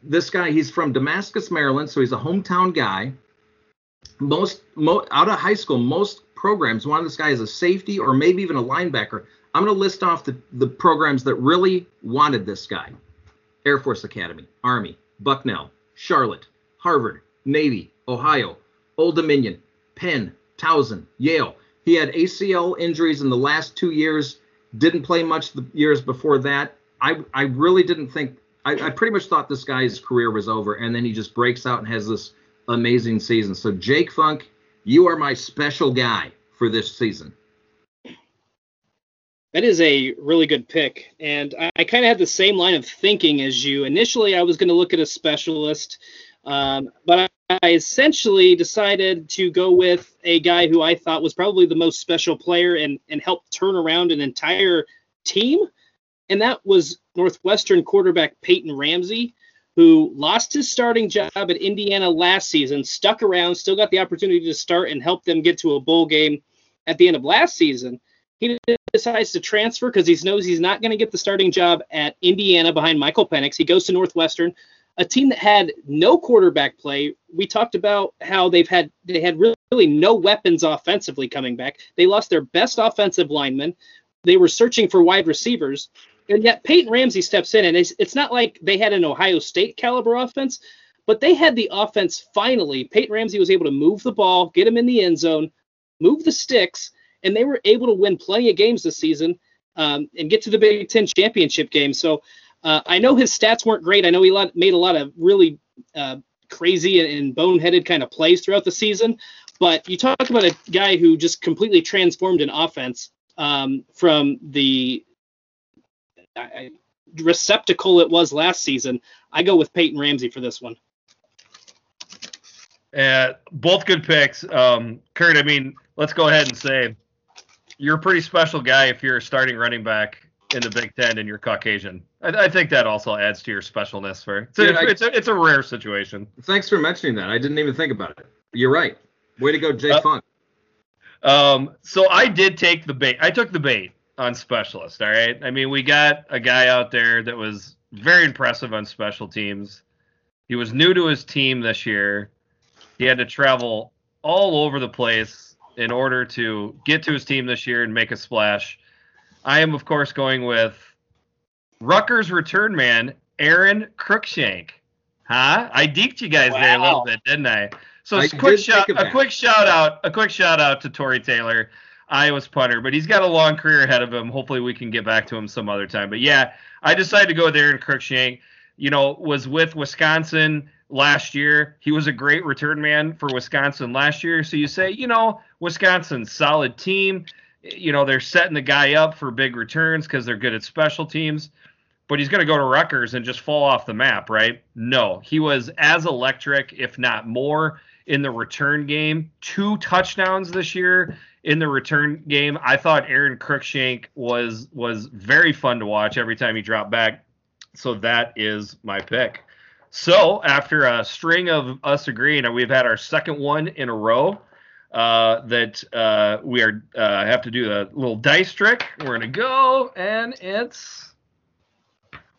this guy, he's from Damascus, Maryland, so he's a hometown guy. Most mo, out of high school, most programs wanted this guy as a safety or maybe even a linebacker. I'm going to list off the, the programs that really wanted this guy: Air Force Academy, Army, Bucknell, Charlotte, Harvard, Navy, Ohio, Old Dominion, Penn, Towson, Yale. He had ACL injuries in the last two years. Didn't play much the years before that. I I really didn't think. I, I pretty much thought this guy's career was over, and then he just breaks out and has this amazing season. So Jake Funk, you are my special guy for this season. That is a really good pick. And I, I kind of had the same line of thinking as you. Initially, I was going to look at a specialist, um, but I essentially decided to go with a guy who I thought was probably the most special player and, and helped turn around an entire team. And that was Northwestern quarterback Peyton Ramsey, who lost his starting job at Indiana last season, stuck around, still got the opportunity to start and help them get to a bowl game. at the end of last season, he decides to transfer because he knows he's not going to get the starting job at Indiana behind Michael Penix. He goes to Northwestern, a team that had no quarterback play. We talked about how they've had they had really, no weapons offensively coming back. They lost their best offensive lineman. They were searching for wide receivers, and yet Peyton Ramsey steps in, and it's, it's not like they had an Ohio State caliber offense, but they had the offense finally. Peyton Ramsey was able to move the ball, get him in the end zone, move the sticks, and they were able to win plenty of games this season um, and get to the Big Ten championship game. So uh, I know his stats weren't great. I know he lot, made a lot of really uh, crazy and, and boneheaded kind of plays throughout the season. But you talk about a guy who just completely transformed an offense um, from the receptacle it was last season. I go with Peyton Ramsey for this one. Uh, both good picks. Um, Kurt, I mean, let's go ahead and say you're a pretty special guy if you're a starting running back in the Big Ten and you're Caucasian. I, I think that also adds to your specialness. For it's, a, I, it's, a, it's a rare situation. Thanks for mentioning that. I didn't even think about it. You're right. Way to go, Jay uh, Funk. Um, so I did take the bait. I took the bait on specialist. All right. I mean, we got a guy out there that was very impressive on special teams. He was new to his team this year. He had to travel all over the place in order to get to his team this year and make a splash. I am, of course, going with Rutgers return man, Aron Cruickshank. Huh? I deeped you guys wow. there a little bit, didn't I? So I quick shout, a quick shout out, a quick shout out to Tory Taylor, Iowa's punter, but he's got a long career ahead of him. Hopefully, we can get back to him some other time. But yeah, I decided to go there in Cruickshank. You know, was with Wisconsin last year. He was a great return man for Wisconsin last year. So you say, you know, Wisconsin's solid team. You know, they're setting the guy up for big returns because they're good at special teams. But he's going to go to Rutgers and just fall off the map, right? No, he was as electric, if not more, in the return game. Two touchdowns this year in the return game. I thought Aron Cruickshank was was very fun to watch every time he dropped back. So that is my pick. So after a string of us agreeing, we've had our second one in a row uh, that uh, we are uh, have to do a little dice trick. We're gonna go, and it's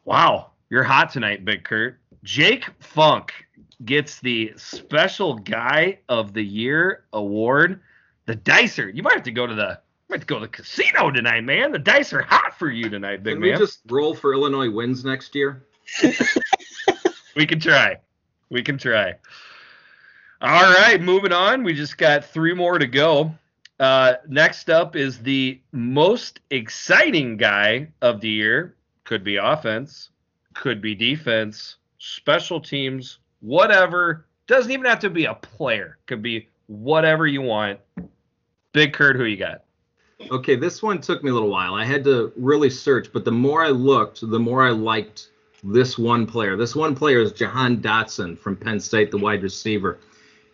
wow, you're hot tonight, Big Kurt. Jake Funk gets the Special Guy of the Year award. The Dicer. You might have to go to the might have to go to the casino tonight, man. The dice are hot for you tonight, big Can man. we just roll for Illinois wins next year? we can try. We can try. All right, moving on. We just got three more to go. Uh, next up is the most exciting guy of the year. Could be offense, could be defense, special teams, whatever. Doesn't even have to be a player. Could be whatever you want. Big Kurt, who you got? Okay, this one took me a little while. I had to really search, but the more I looked, the more I liked this one player. This one player is Jahan Dotson from Penn State, the wide receiver.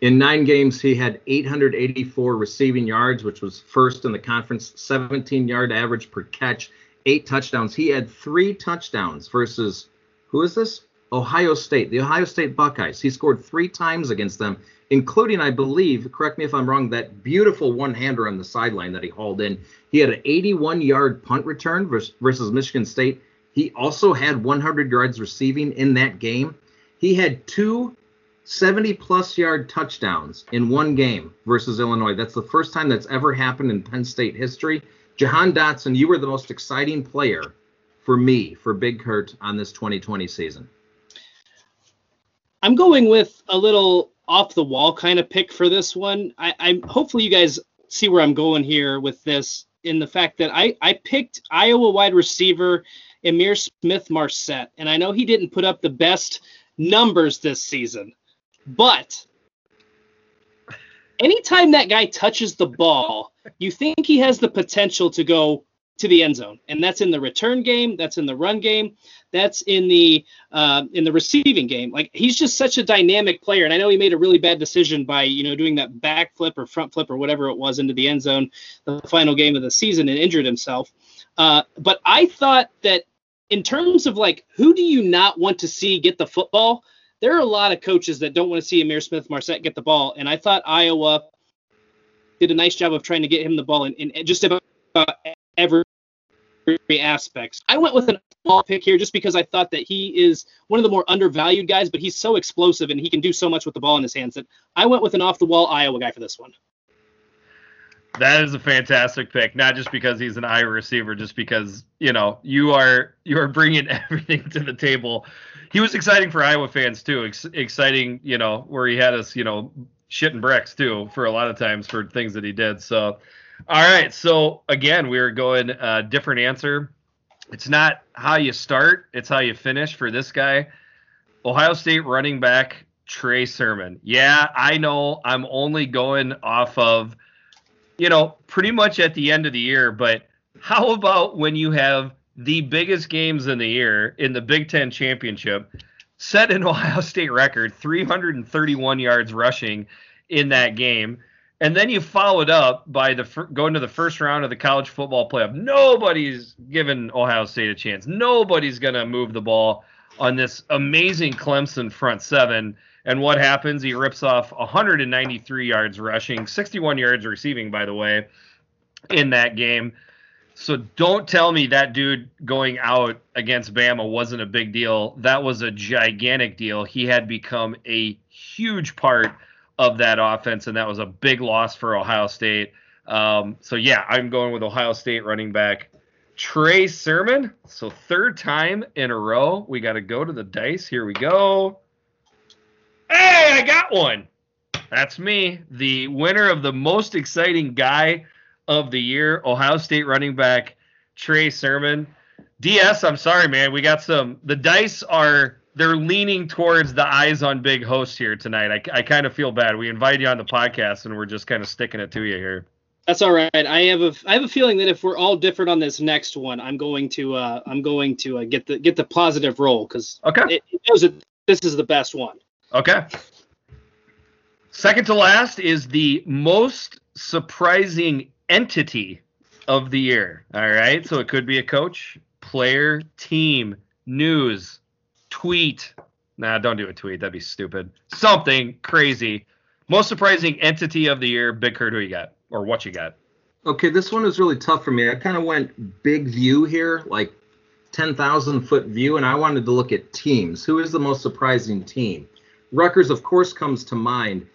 In nine games, he had 884 receiving yards, which was first in the conference, 17 yard average per catch, eight touchdowns. He had three touchdowns versus who is this? Ohio State, the Ohio State Buckeyes. He scored three times against them, including, I believe, correct me if I'm wrong, that beautiful one hander on the sideline that he hauled in. He had an 81 yard punt return versus, versus Michigan State. He also had 100 yards receiving in that game. He had two 70 plus yard touchdowns in one game versus Illinois. That's the first time that's ever happened in Penn State history. Jahan Dotson, you were the most exciting player for me for Big Kurt on this 2020 season. I'm going with a little off the wall kind of pick for this one. I, I'm hopefully you guys see where I'm going here with this in the fact that I, I picked Iowa wide receiver Ihmir Smith Marsette, And I know he didn't put up the best numbers this season, but anytime that guy touches the ball, you think he has the potential to go to the end zone, and that's in the return game, that's in the run game, that's in the uh, in the receiving game. Like he's just such a dynamic player, and I know he made a really bad decision by you know doing that back flip or front flip or whatever it was into the end zone, the final game of the season, and injured himself. Uh, but I thought that in terms of like who do you not want to see get the football? There are a lot of coaches that don't want to see Ihmir Smith Marsette get the ball, and I thought Iowa did a nice job of trying to get him the ball in, in just about every aspects. I went with an ball pick here just because I thought that he is one of the more undervalued guys, but he's so explosive and he can do so much with the ball in his hands that I went with an off the wall Iowa guy for this one. That is a fantastic pick, not just because he's an Iowa receiver, just because you know you are you are bringing everything to the table. He was exciting for Iowa fans too. Ex- exciting, you know, where he had us, you know, shitting bricks too for a lot of times for things that he did. So all right. So again, we are going a uh, different answer. It's not how you start, it's how you finish for this guy. Ohio State running back Trey Sermon. Yeah, I know I'm only going off of, you know, pretty much at the end of the year, but how about when you have the biggest games in the year in the Big Ten championship, set an Ohio State record, 331 yards rushing in that game? and then you follow it up by the going to the first round of the college football playoff. Nobody's given Ohio State a chance. Nobody's going to move the ball on this amazing Clemson front seven. And what happens? He rips off 193 yards rushing, 61 yards receiving, by the way, in that game. So don't tell me that dude going out against Bama wasn't a big deal. That was a gigantic deal. He had become a huge part of that offense, and that was a big loss for Ohio State. Um, so yeah, I'm going with Ohio State running back Trey Sermon. So third time in a row, we got to go to the dice. Here we go. Hey, I got one. That's me, the winner of the most exciting guy of the year, Ohio State running back Trey Sermon. DS, I'm sorry, man. We got some. The dice are they're leaning towards the eyes on big host here tonight. I, I kind of feel bad. We invite you on the podcast and we're just kind of sticking it to you here. That's all right. I have a I have a feeling that if we're all different on this next one, I'm going to uh, I'm going to uh, get the get the positive roll because okay. it, it knows that this is the best one. Okay. Second to last is the most surprising entity of the year. All right, so it could be a coach, player, team, news, tweet. Nah, don't do a tweet. That'd be stupid. Something crazy. Most surprising entity of the year, Big Kurt, who you got? Or what you got? Okay, this one is really tough for me. I kind of went big view here, like 10,000 foot view, and I wanted to look at teams. Who is the most surprising team? Rutgers, of course, comes to mind,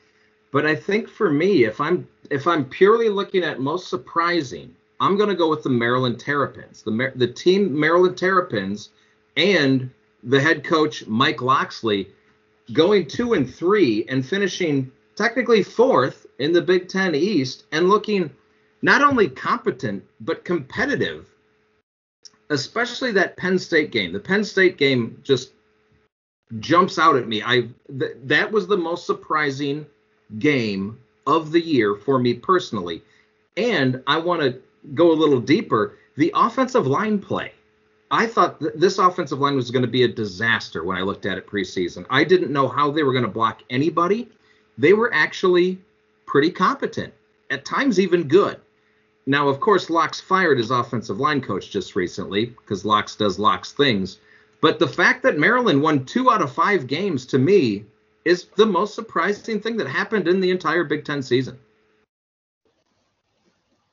but I think for me, if I'm if I'm purely looking at most surprising, I'm going to go with the Maryland Terrapins, the the team Maryland Terrapins, and the head coach Mike Locksley going two and three and finishing technically fourth in the Big Ten East and looking not only competent but competitive. Especially that Penn State game. The Penn State game just jumps out at me. I th- that was the most surprising game of the year for me personally. And I want to go a little deeper. The offensive line play. I thought th- this offensive line was going to be a disaster when I looked at it preseason. I didn't know how they were going to block anybody. They were actually pretty competent, at times even good. Now, of course, Locks fired his offensive line coach just recently because Locks does Locks things. But the fact that Maryland won two out of five games to me is the most surprising thing that happened in the entire Big Ten season.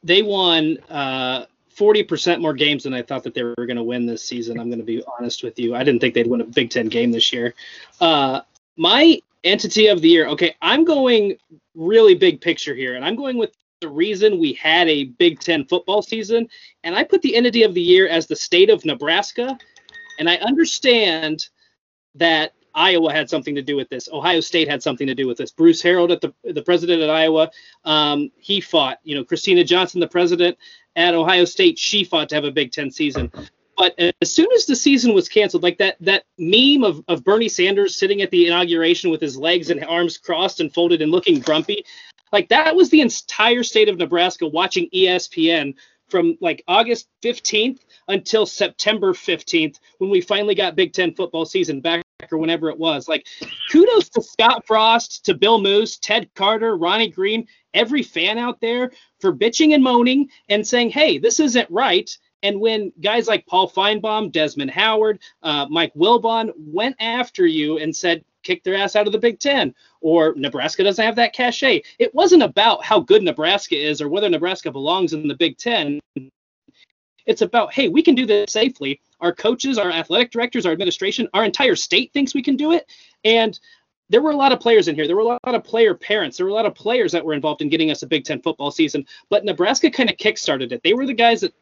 They won uh, 40% more games than I thought that they were going to win this season. I'm going to be honest with you. I didn't think they'd win a Big Ten game this year. Uh, my entity of the year, okay, I'm going really big picture here, and I'm going with the reason we had a Big Ten football season, and I put the entity of the year as the state of Nebraska. And I understand that Iowa had something to do with this. Ohio State had something to do with this. Bruce Harreld, at the the president at Iowa, um, he fought. You know, Kristina Johnson, the president at Ohio State, she fought to have a Big Ten season. But as soon as the season was canceled, like that that meme of, of Bernie Sanders sitting at the inauguration with his legs and arms crossed and folded and looking grumpy, like that was the entire state of Nebraska watching ESPN from like August 15th until September 15th when we finally got Big Ten football season back or whenever it was. Like, kudos to Scott Frost, to Bill Moos, Ted Carter, Ronnie Green, every fan out there for bitching and moaning and saying, hey, this isn't right. And when guys like Paul Finebaum, Desmond Howard, uh, Mike Wilbon went after you and said, kick their ass out of the Big Ten, or Nebraska doesn't have that cachet. It wasn't about how good Nebraska is or whether Nebraska belongs in the Big Ten. It's about, hey, we can do this safely. Our coaches, our athletic directors, our administration, our entire state thinks we can do it. And there were a lot of players in here. There were a lot of player parents. There were a lot of players that were involved in getting us a Big Ten football season. But Nebraska kind of kickstarted it. They were the guys that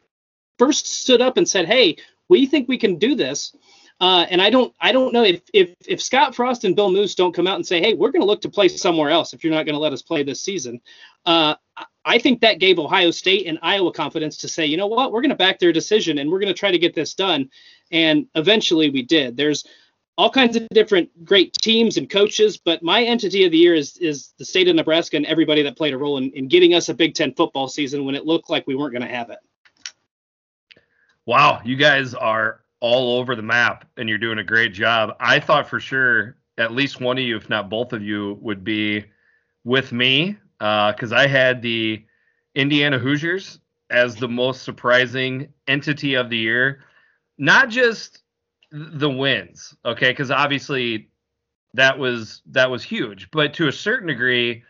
first stood up and said, "Hey, we think we can do this." Uh, and I don't, I don't know if, if if Scott Frost and Bill Moos don't come out and say, "Hey, we're going to look to play somewhere else if you're not going to let us play this season." Uh, I think that gave Ohio State and Iowa confidence to say, you know what, we're going to back their decision and we're going to try to get this done. And eventually we did. There's all kinds of different great teams and coaches, but my entity of the year is is the state of Nebraska and everybody that played a role in, in getting us a Big Ten football season when it looked like we weren't going to have it. Wow, you guys are all over the map and you're doing a great job. I thought for sure at least one of you, if not both of you, would be with me because uh, I had the Indiana Hoosiers as the most surprising entity of the year. Not just the wins, okay, because obviously that was that was huge, but to a certain degree,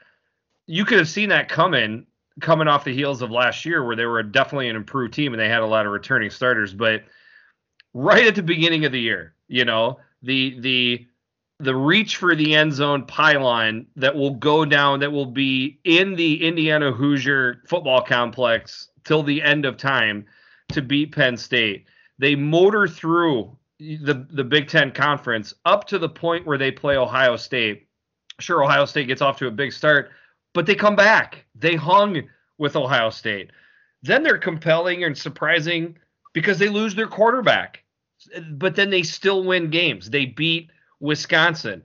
you could have seen that coming coming off the heels of last year where they were definitely an improved team and they had a lot of returning starters, but right at the beginning of the year, you know, the the the reach for the end zone pylon that will go down that will be in the Indiana Hoosier football complex till the end of time to beat Penn State. They motor through the the Big 10 conference up to the point where they play Ohio State. Sure Ohio State gets off to a big start, but they come back. They hung with Ohio State. Then they're compelling and surprising because they lose their quarterback. But then they still win games. They beat Wisconsin.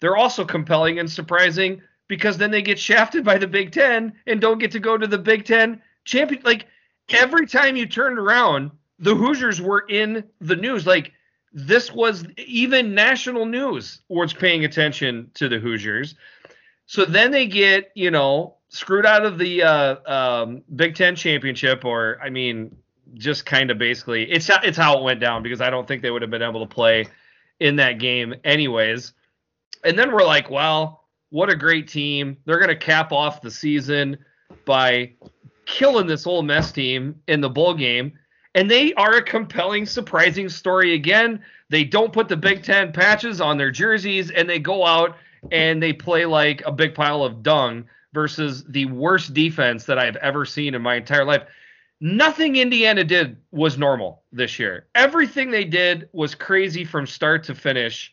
They're also compelling and surprising because then they get shafted by the Big Ten and don't get to go to the Big Ten champion. Like every time you turned around, the Hoosiers were in the news. Like this was even national news was paying attention to the Hoosiers. So then they get, you know, screwed out of the uh, um, Big Ten championship, or I mean, just kind of basically, it's it's how it went down because I don't think they would have been able to play in that game anyways. And then we're like, well, what a great team. They're going to cap off the season by killing this Ole Miss team in the bowl game. And they are a compelling, surprising story again. They don't put the Big Ten patches on their jerseys and they go out and they play like a big pile of dung versus the worst defense that I've ever seen in my entire life nothing Indiana did was normal this year. Everything they did was crazy from start to finish.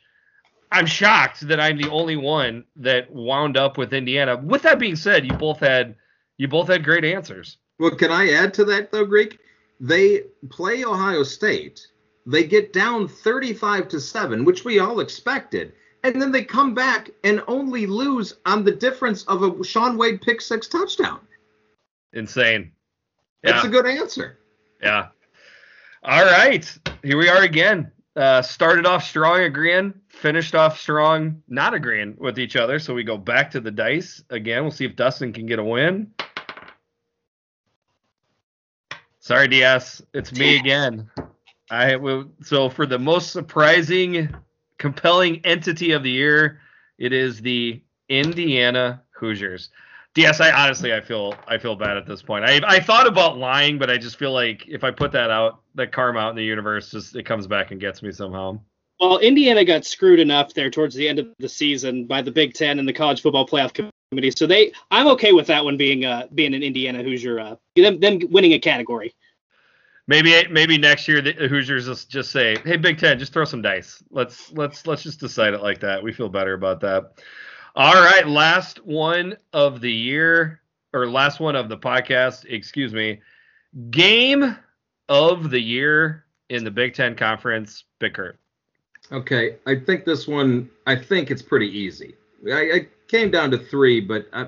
I'm shocked that I'm the only one that wound up with Indiana. With that being said, you both had you both had great answers. Well, can I add to that though, Greek? They play Ohio State. They get down 35 to 7, which we all expected. And then they come back and only lose on the difference of a Shaun Wade pick six touchdown. Insane. That's a good answer. Yeah. All right. Here we are again. Uh, started off strong agreeing, finished off strong not agreeing with each other. So we go back to the dice again. We'll see if Dustin can get a win. Sorry, DS. It's me again. I will. So for the most surprising, compelling entity of the year, it is the Indiana Hoosiers. DS, I honestly I feel I feel bad at this point. I I thought about lying, but I just feel like if I put that out, that karma out in the universe, just it comes back and gets me somehow. Well, Indiana got screwed enough there towards the end of the season by the Big Ten and the College Football Playoff Committee, so they I'm okay with that one being uh being an Indiana Hoosier, uh, them them winning a category. Maybe maybe next year the Hoosiers just, just say, "Hey Big Ten, just throw some dice. Let's let's let's just decide it like that. We feel better about that." All right, last one of the year or last one of the podcast, excuse me. Game of the year in the Big Ten Conference, Big Kurt. Okay, I think this one. I think it's pretty easy. I, I came down to three, but I,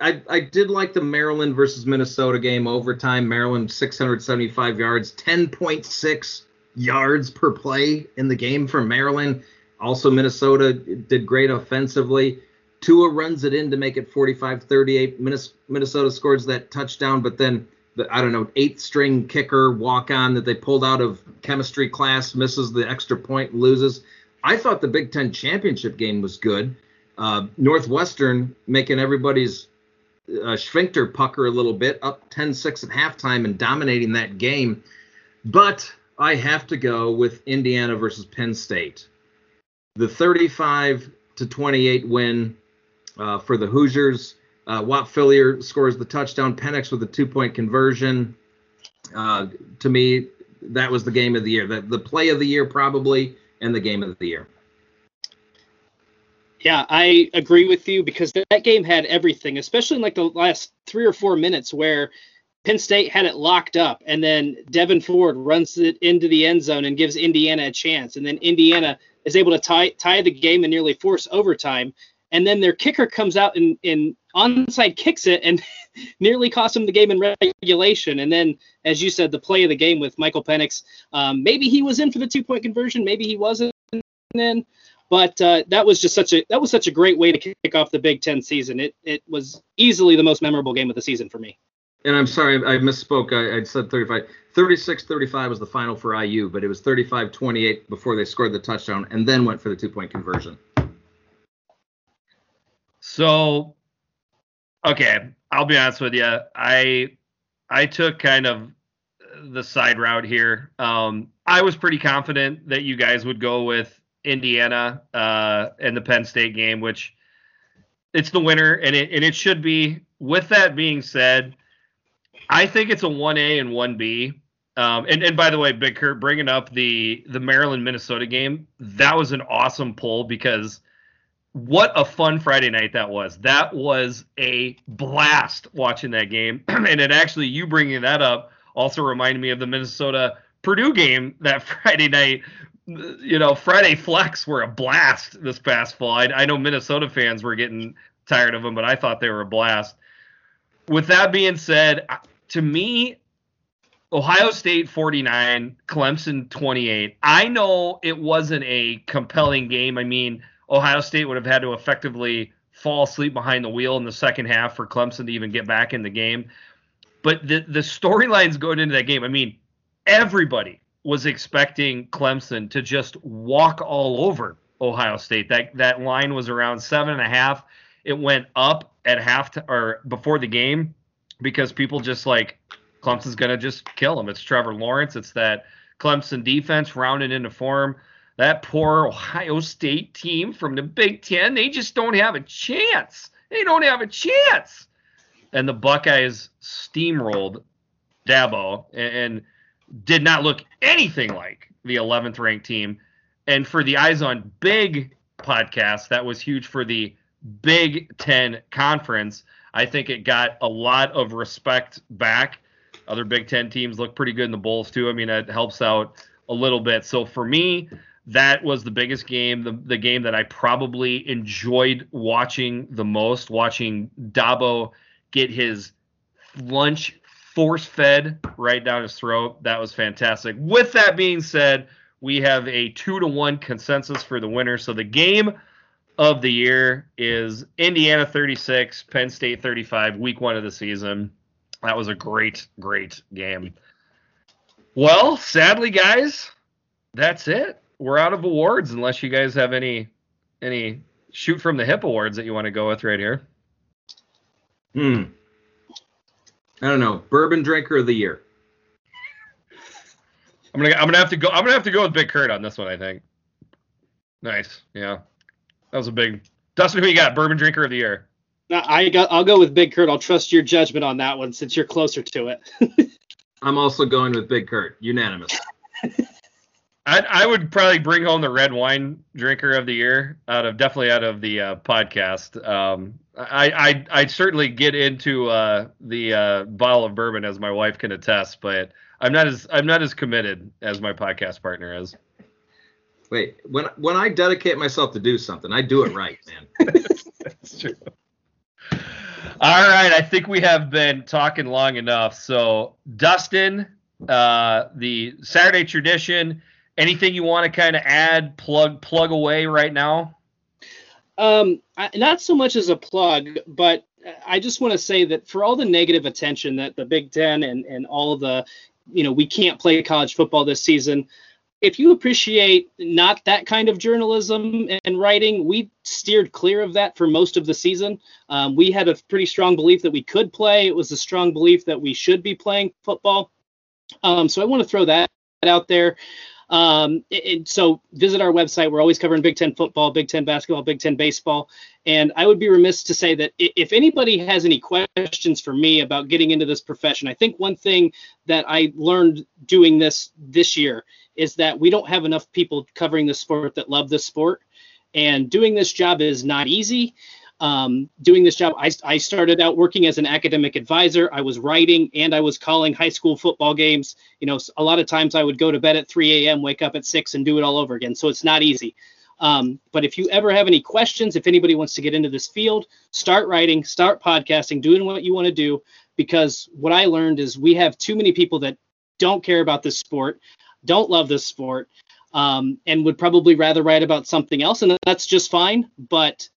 I, I did like the Maryland versus Minnesota game overtime. Maryland 675 yards, 10.6 yards per play in the game for Maryland. Also, Minnesota did great offensively. Tua runs it in to make it 45 38. Minnesota scores that touchdown, but then the, I don't know, eighth string kicker walk on that they pulled out of chemistry class misses the extra point loses. I thought the Big Ten championship game was good. Uh, Northwestern making everybody's uh, sphincter pucker a little bit, up 10-6 at halftime and dominating that game. But I have to go with Indiana versus Penn State. The 35 to 28 win uh, for the Hoosiers. Uh, Whop Philyor scores the touchdown. Penix with a two-point conversion. Uh, to me, that was the game of the year. The, the play of the year probably, and the game of the year. Yeah, I agree with you because that game had everything, especially in like the last three or four minutes where Penn State had it locked up, and then Devyn Ford runs it into the end zone and gives Indiana a chance, and then Indiana is able to tie tie the game and nearly force overtime, and then their kicker comes out and, and onside kicks it and nearly cost them the game in regulation. And then, as you said, the play of the game with Michael Penix, um, maybe he was in for the two point conversion, maybe he wasn't. Then, but uh, that was just such a that was such a great way to kick off the Big Ten season. It it was easily the most memorable game of the season for me. And I'm sorry, I misspoke. I, I said 35. 36 35 was the final for IU, but it was 35 28 before they scored the touchdown and then went for the two point conversion. So, okay, I'll be honest with you. I I took kind of the side route here. Um, I was pretty confident that you guys would go with Indiana uh, and the Penn State game, which it's the winner, and it and it should be. With that being said, I think it's a one A and one B. Um, and and by the way, Big Kurt bringing up the the Maryland Minnesota game, that was an awesome pull because what a fun Friday night that was. That was a blast watching that game. and it actually, you bringing that up also reminded me of the Minnesota Purdue game that Friday night. You know, Friday flex were a blast this past fall. I, I know Minnesota fans were getting tired of them, but I thought they were a blast. With that being said, to me, Ohio State 49, Clemson 28. I know it wasn't a compelling game. I mean, Ohio State would have had to effectively fall asleep behind the wheel in the second half for Clemson to even get back in the game. But the the storylines going into that game, I mean, everybody was expecting Clemson to just walk all over Ohio State. That that line was around seven and a half. It went up at half or before the game because people just like Clemson's gonna just kill them. It's Trevor Lawrence. It's that Clemson defense rounded into form that poor Ohio State team from the Big Ten, they just don't have a chance. They don't have a chance. And the Buckeyes steamrolled Dabo and, and did not look anything like the 11th ranked team. And for the Eyes on Big podcast, that was huge for the Big Ten conference. I think it got a lot of respect back. Other Big Ten teams look pretty good in the bowls too. I mean, it helps out a little bit. So for me, that was the biggest game, the, the game that I probably enjoyed watching the most, watching Dabo get his lunch force fed right down his throat. That was fantastic. With that being said, we have a two to one consensus for the winner. So the game of the year is Indiana 36, Penn State 35, week one of the season. That was a great, great game. Well, sadly, guys, that's it we're out of awards unless you guys have any any shoot from the hip awards that you want to go with right here. Hmm. I don't know. Bourbon drinker of the year. I'm gonna I'm gonna have to go I'm gonna have to go with Big Kurt on this one, I think. Nice. Yeah. That was a big Dustin, who you got? Bourbon drinker of the year. I got I'll go with Big Kurt. I'll trust your judgment on that one since you're closer to it. I'm also going with Big Kurt. Unanimous. I, I would probably bring home the red wine drinker of the year out of definitely out of the uh, podcast. Um, I, I I certainly get into uh, the uh, bottle of bourbon as my wife can attest, but I'm not as I'm not as committed as my podcast partner is. Wait, when when I dedicate myself to do something, I do it right, man. That's true. All right, I think we have been talking long enough. So, Dustin, uh, the Saturday tradition anything you want to kind of add, plug plug away right now? Um, not so much as a plug, but I just want to say that for all the negative attention that the Big Ten and and all the, you know, we can't play college football this season. If you appreciate not that kind of journalism and writing, we steered clear of that for most of the season. Um, we had a pretty strong belief that we could play. It was a strong belief that we should be playing football. Um, so I want to throw that out there. Um, and so visit our website. We're always covering Big Ten football, Big Ten basketball, Big Ten baseball. And I would be remiss to say that if anybody has any questions for me about getting into this profession, I think one thing that I learned doing this this year is that we don't have enough people covering the sport that love this sport. And doing this job is not easy um, doing this job. I, I started out working as an academic advisor. I was writing and I was calling high school football games. You know, a lot of times I would go to bed at 3 a.m., wake up at 6, and do it all over again. So it's not easy. Um, but if you ever have any questions, if anybody wants to get into this field, start writing, start podcasting, doing what you want to do. Because what I learned is we have too many people that don't care about this sport, don't love this sport, um, and would probably rather write about something else. And that's just fine. But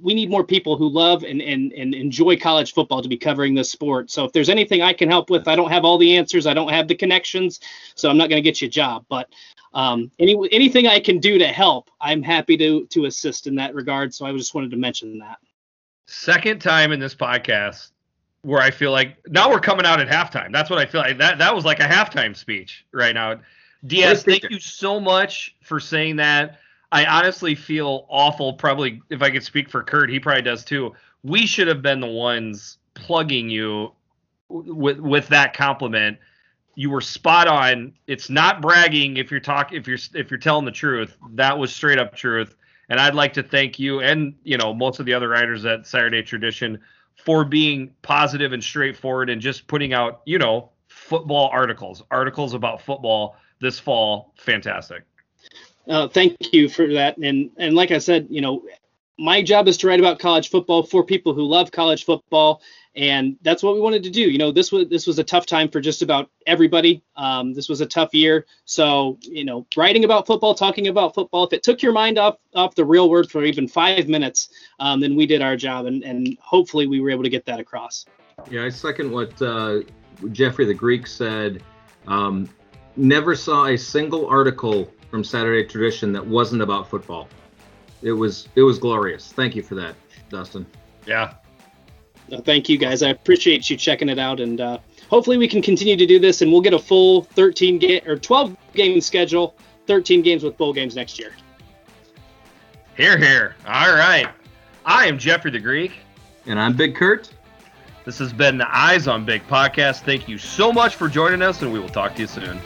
we need more people who love and, and, and enjoy college football to be covering this sport. So if there's anything I can help with, I don't have all the answers. I don't have the connections, so I'm not going to get you a job. But um, any anything I can do to help, I'm happy to to assist in that regard. So I just wanted to mention that. Second time in this podcast where I feel like now we're coming out at halftime. That's what I feel like. That that was like a halftime speech right now. Diaz, thank you so much for saying that. I honestly feel awful. Probably, if I could speak for Kurt, he probably does too. We should have been the ones plugging you with with that compliment. You were spot on. It's not bragging if you're talking if you're if you're telling the truth. That was straight up truth. And I'd like to thank you and you know most of the other writers at Saturday Tradition for being positive and straightforward and just putting out you know football articles, articles about football this fall. Fantastic. Uh, thank you for that. And and like I said, you know, my job is to write about college football for people who love college football, and that's what we wanted to do. You know, this was this was a tough time for just about everybody. Um, this was a tough year, so you know, writing about football, talking about football, if it took your mind off off the real world for even five minutes, um, then we did our job, and and hopefully we were able to get that across. Yeah, I second what uh, Jeffrey the Greek said. Um, never saw a single article from Saturday Tradition that wasn't about football. It was it was glorious. Thank you for that, Dustin. Yeah. Thank you guys. I appreciate you checking it out, and uh, hopefully we can continue to do this, and we'll get a full 13 game or 12 game schedule, 13 games with bowl games next year. Hear, hear. All right. I am Jeffrey the Greek. And I'm Big Kurt. This has been the Eyes on Big podcast. Thank you so much for joining us, and we will talk to you soon.